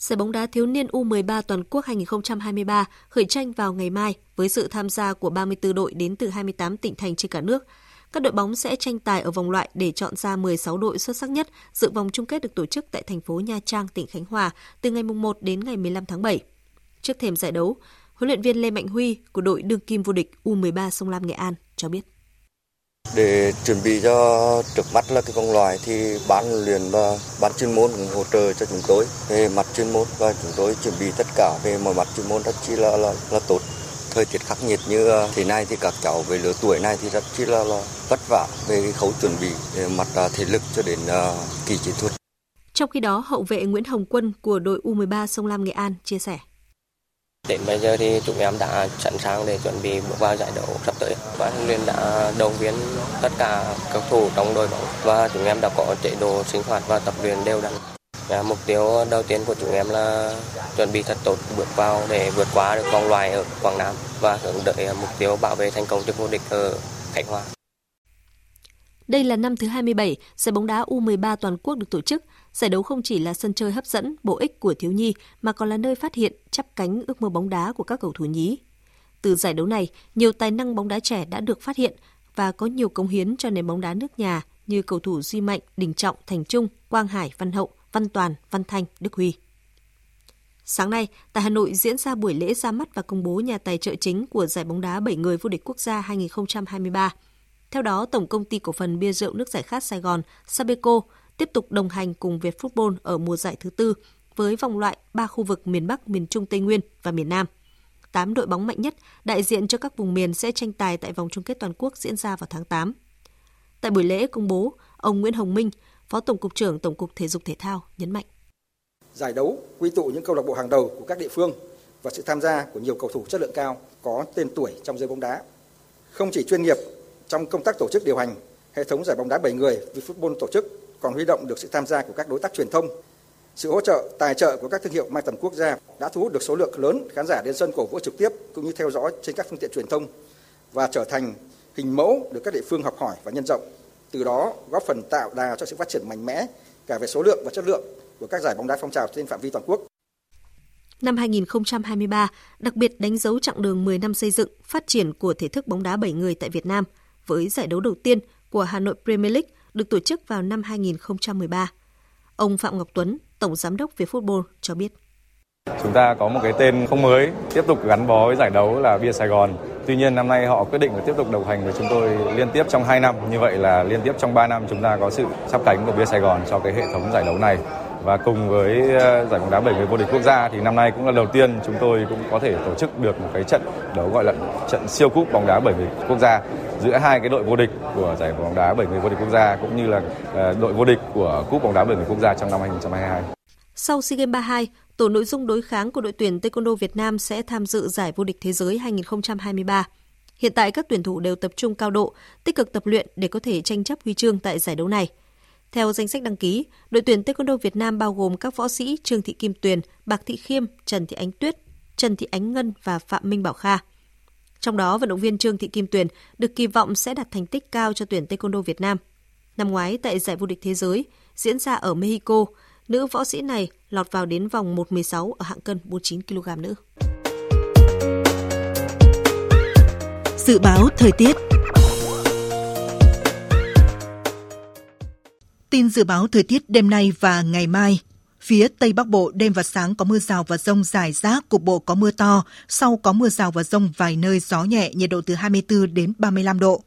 Giải bóng đá thiếu niên U13 toàn quốc 2023 khởi tranh vào ngày mai với sự tham gia của 34 đội đến từ 28 tỉnh thành trên cả nước. Các đội bóng sẽ tranh tài ở vòng loại để chọn ra 16 đội xuất sắc nhất dự vòng chung kết được tổ chức tại thành phố Nha Trang, tỉnh Khánh Hòa từ ngày 1 đến ngày 15 tháng 7. Trước thềm giải đấu, huấn luyện viên Lê Mạnh Huy của đội đương kim vô địch U13 Sông Lam Nghệ An cho biết. Để chuẩn bị cho trước mắt là cái vòng loại thì ban luyện và ban chuyên môn cũng hỗ trợ cho chúng tôi về mặt chuyên môn và chúng tôi chuẩn bị tất cả về mọi mặt chuyên môn rất chi là là, là tốt. Thời tiết khắc nghiệt như ờ, thế này thì các cháu về lứa tuổi này thì rất chi là, là vất vả về cái khâu chuẩn bị về mặt ờ, thể lực cho đến uh, kỳ chiến thuật. Trong khi đó, hậu vệ Nguyễn Hồng Quân của đội U13 Sông Lam Nghệ An chia sẻ. Đến bây giờ thì chúng em đã sẵn sàng để chuẩn bị bước vào giải đấu sắp tới. Và huấn luyện đã động viên tất cả cầu thủ trong đội bóng và chúng em đã có chế độ sinh hoạt và tập luyện đều đặn. Mục tiêu đầu tiên của chúng em là chuẩn bị thật tốt, bước vào để vượt qua được vòng loại ở Quảng Nam và hướng tới mục tiêu bảo vệ thành công chức vô địch ở Khánh Hòa. Đây là năm thứ 27 giải bóng đá U13 toàn quốc được tổ chức. Giải đấu không chỉ là sân chơi hấp dẫn, bổ ích của thiếu nhi mà còn là nơi phát hiện, chắp cánh ước mơ bóng đá của các cầu thủ nhí. Từ giải đấu này, nhiều tài năng bóng đá trẻ đã được phát hiện và có nhiều công hiến cho nền bóng đá nước nhà như cầu thủ Duy Mạnh, Đình Trọng, Thành Trung, Quang Hải, Văn Hậu, Văn Toàn, Văn Thanh, Đức Huy. Sáng nay, tại Hà Nội diễn ra buổi lễ ra mắt và công bố nhà tài trợ chính của giải bóng đá 7 người vô địch quốc gia 2023. Theo đó, Tổng công ty cổ phần bia rượu nước giải khát Sài Gòn Sabeco tiếp tục đồng hành cùng Việt Football ở mùa giải thứ tư với vòng loại ba khu vực miền Bắc, miền Trung, Tây Nguyên và miền Nam. 8 đội bóng mạnh nhất đại diện cho các vùng miền sẽ tranh tài tại vòng chung kết toàn quốc diễn ra vào tháng 8. Tại buổi lễ công bố, ông Nguyễn Hồng Minh, Phó Tổng cục trưởng Tổng cục Thể dục Thể thao nhấn mạnh. Giải đấu quy tụ những câu lạc bộ hàng đầu của các địa phương và sự tham gia của nhiều cầu thủ chất lượng cao có tên tuổi trong giới bóng đá. Không chỉ chuyên nghiệp trong công tác tổ chức điều hành, hệ thống giải bóng đá 7 người vì Football tổ chức còn huy động được sự tham gia của các đối tác truyền thông. Sự hỗ trợ, tài trợ của các thương hiệu mang tầm quốc gia đã thu hút được số lượng lớn khán giả đến sân cổ vũ trực tiếp cũng như theo dõi trên các phương tiện truyền thông và trở thành hình mẫu được các địa phương học hỏi và nhân rộng. Từ đó góp phần tạo đà cho sự phát triển mạnh mẽ cả về số lượng và chất lượng của các giải bóng đá phong trào trên phạm vi toàn quốc. Năm 2023 đặc biệt đánh dấu chặng đường 10 năm xây dựng, phát triển của thể thức bóng đá 7 người tại Việt Nam với giải đấu đầu tiên của Hà Nội Premier League được tổ chức vào năm 2013. Ông Phạm Ngọc Tuấn, Tổng Giám đốc về Football cho biết. Chúng ta có một cái tên không mới, tiếp tục gắn bó với giải đấu là Bia Sài Gòn. Tuy nhiên năm nay họ quyết định là tiếp tục đồng hành với chúng tôi liên tiếp trong 2 năm. Như vậy là liên tiếp trong 3 năm chúng ta có sự sắp cánh của Bia Sài Gòn cho cái hệ thống giải đấu này và cùng với ờ, giải bóng đá bảy người vô địch quốc gia thì năm nay cũng là đầu tiên chúng tôi cũng có thể tổ chức được một cái trận đấu gọi là trận siêu cúp bóng đá bảy người quốc gia giữa hai cái đội vô địch của giải bóng đá bảy người vô địch quốc gia cũng như là ờ, đội vô địch của cúp bóng đá bảy người quốc gia trong năm 2022. Sau SEA Games 32, tổ nội dung đối kháng của đội tuyển Taekwondo Việt Nam sẽ tham dự giải vô địch thế giới 2023. Hiện tại các tuyển thủ đều tập trung cao độ, tích cực tập luyện để có thể tranh chấp huy chương tại giải đấu này. Theo danh sách đăng ký, đội tuyển Taekwondo Việt Nam bao gồm các võ sĩ Trương Thị Kim Tuyền, Bạc Thị Khiêm, Trần Thị Ánh Tuyết, Trần Thị Ánh Ngân và Phạm Minh Bảo Kha. Trong đó, vận động viên Trương Thị Kim Tuyền được kỳ vọng sẽ đạt thành tích cao cho tuyển Taekwondo Việt Nam. Năm ngoái tại giải vô địch thế giới diễn ra ở Mexico, nữ võ sĩ này lọt vào đến vòng 1-16 ở hạng cân 49 kg nữ. Dự báo thời tiết Tin dự báo thời tiết đêm nay và ngày mai. Phía Tây Bắc Bộ đêm và sáng có mưa rào và rông rải rác, cục bộ có mưa to, sau có mưa rào và rông vài nơi gió nhẹ, nhiệt độ từ 24 đến 35 độ.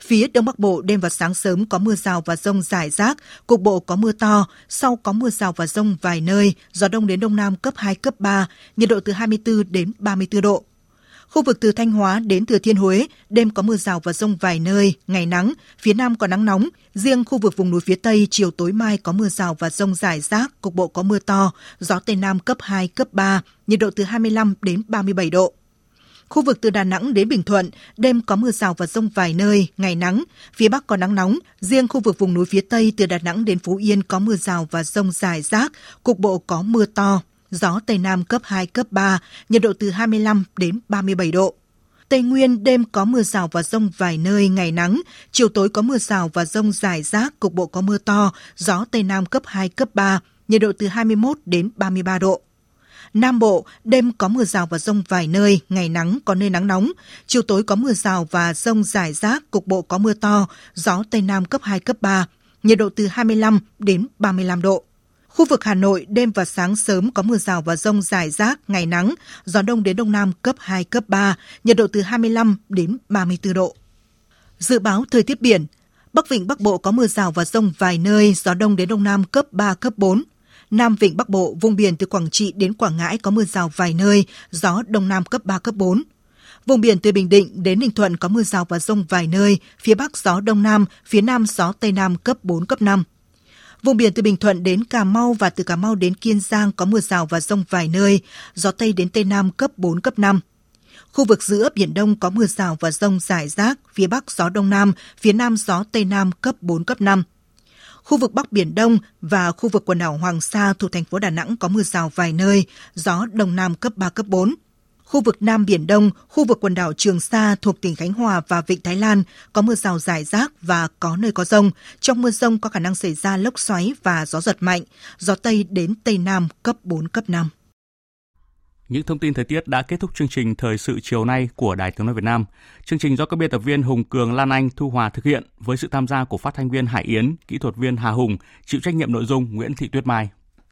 Phía Đông Bắc Bộ đêm và sáng sớm có mưa rào và rông rải rác, cục bộ có mưa to, sau có mưa rào và rông vài nơi, gió đông đến đông nam cấp 2, cấp 3, nhiệt độ từ 24 đến 34 độ. Khu vực từ Thanh Hóa đến Thừa Thiên Huế, đêm có mưa rào và rông vài nơi, ngày nắng, phía Nam có nắng nóng. Riêng khu vực vùng núi phía Tây, chiều tối mai có mưa rào và rông rải rác, cục bộ có mưa to, gió Tây Nam cấp 2, cấp 3, nhiệt độ từ 25 đến 37 độ. Khu vực từ Đà Nẵng đến Bình Thuận, đêm có mưa rào và rông vài nơi, ngày nắng, phía Bắc có nắng nóng, riêng khu vực vùng núi phía Tây từ Đà Nẵng đến Phú Yên có mưa rào và rông rải rác, cục bộ có mưa to, gió Tây Nam cấp 2, cấp 3, nhiệt độ từ 25 đến 37 độ. Tây Nguyên đêm có mưa rào và rông vài nơi, ngày nắng, chiều tối có mưa rào và rông rải rác, cục bộ có mưa to, gió Tây Nam cấp 2, cấp 3, nhiệt độ từ 21 đến 33 độ. Nam Bộ, đêm có mưa rào và rông vài nơi, ngày nắng có nơi nắng nóng, chiều tối có mưa rào và rông rải rác, cục bộ có mưa to, gió Tây Nam cấp 2, cấp 3, nhiệt độ từ 25 đến 35 độ. Khu vực Hà Nội, đêm và sáng sớm có mưa rào và rông rải rác, ngày nắng, gió đông đến đông nam cấp 2, cấp 3, nhiệt độ từ 25 đến 34 độ. Dự báo thời tiết biển, Bắc Vịnh Bắc Bộ có mưa rào và rông vài nơi, gió đông đến đông nam cấp 3, cấp 4. Nam Vịnh Bắc Bộ, vùng biển từ Quảng Trị đến Quảng Ngãi có mưa rào vài nơi, gió đông nam cấp 3, cấp 4. Vùng biển từ Bình Định đến Ninh Thuận có mưa rào và rông vài nơi, phía Bắc gió đông nam, phía Nam gió Tây Nam cấp 4, cấp 5. Vùng biển từ Bình Thuận đến Cà Mau và từ Cà Mau đến Kiên Giang có mưa rào và rông vài nơi, gió Tây đến Tây Nam cấp 4, cấp 5. Khu vực giữa Biển Đông có mưa rào và rông rải rác, phía Bắc gió Đông Nam, phía Nam gió Tây Nam cấp 4, cấp 5. Khu vực Bắc Biển Đông và khu vực quần đảo Hoàng Sa thuộc thành phố Đà Nẵng có mưa rào vài nơi, gió Đông Nam cấp 3, cấp 4. Khu vực Nam Biển Đông, khu vực quần đảo Trường Sa thuộc tỉnh Khánh Hòa và Vịnh Thái Lan có mưa rào rải rác và có nơi có rông. Trong mưa rông có khả năng xảy ra lốc xoáy và gió giật mạnh, gió Tây đến Tây Nam cấp 4, cấp 5. Những thông tin thời tiết đã kết thúc chương trình Thời sự chiều nay của Đài Tiếng Nói Việt Nam. Chương trình do các biên tập viên Hùng Cường, Lan Anh, Thu Hòa thực hiện với sự tham gia của phát thanh viên Hải Yến, kỹ thuật viên Hà Hùng, chịu trách nhiệm nội dung Nguyễn Thị Tuyết Mai.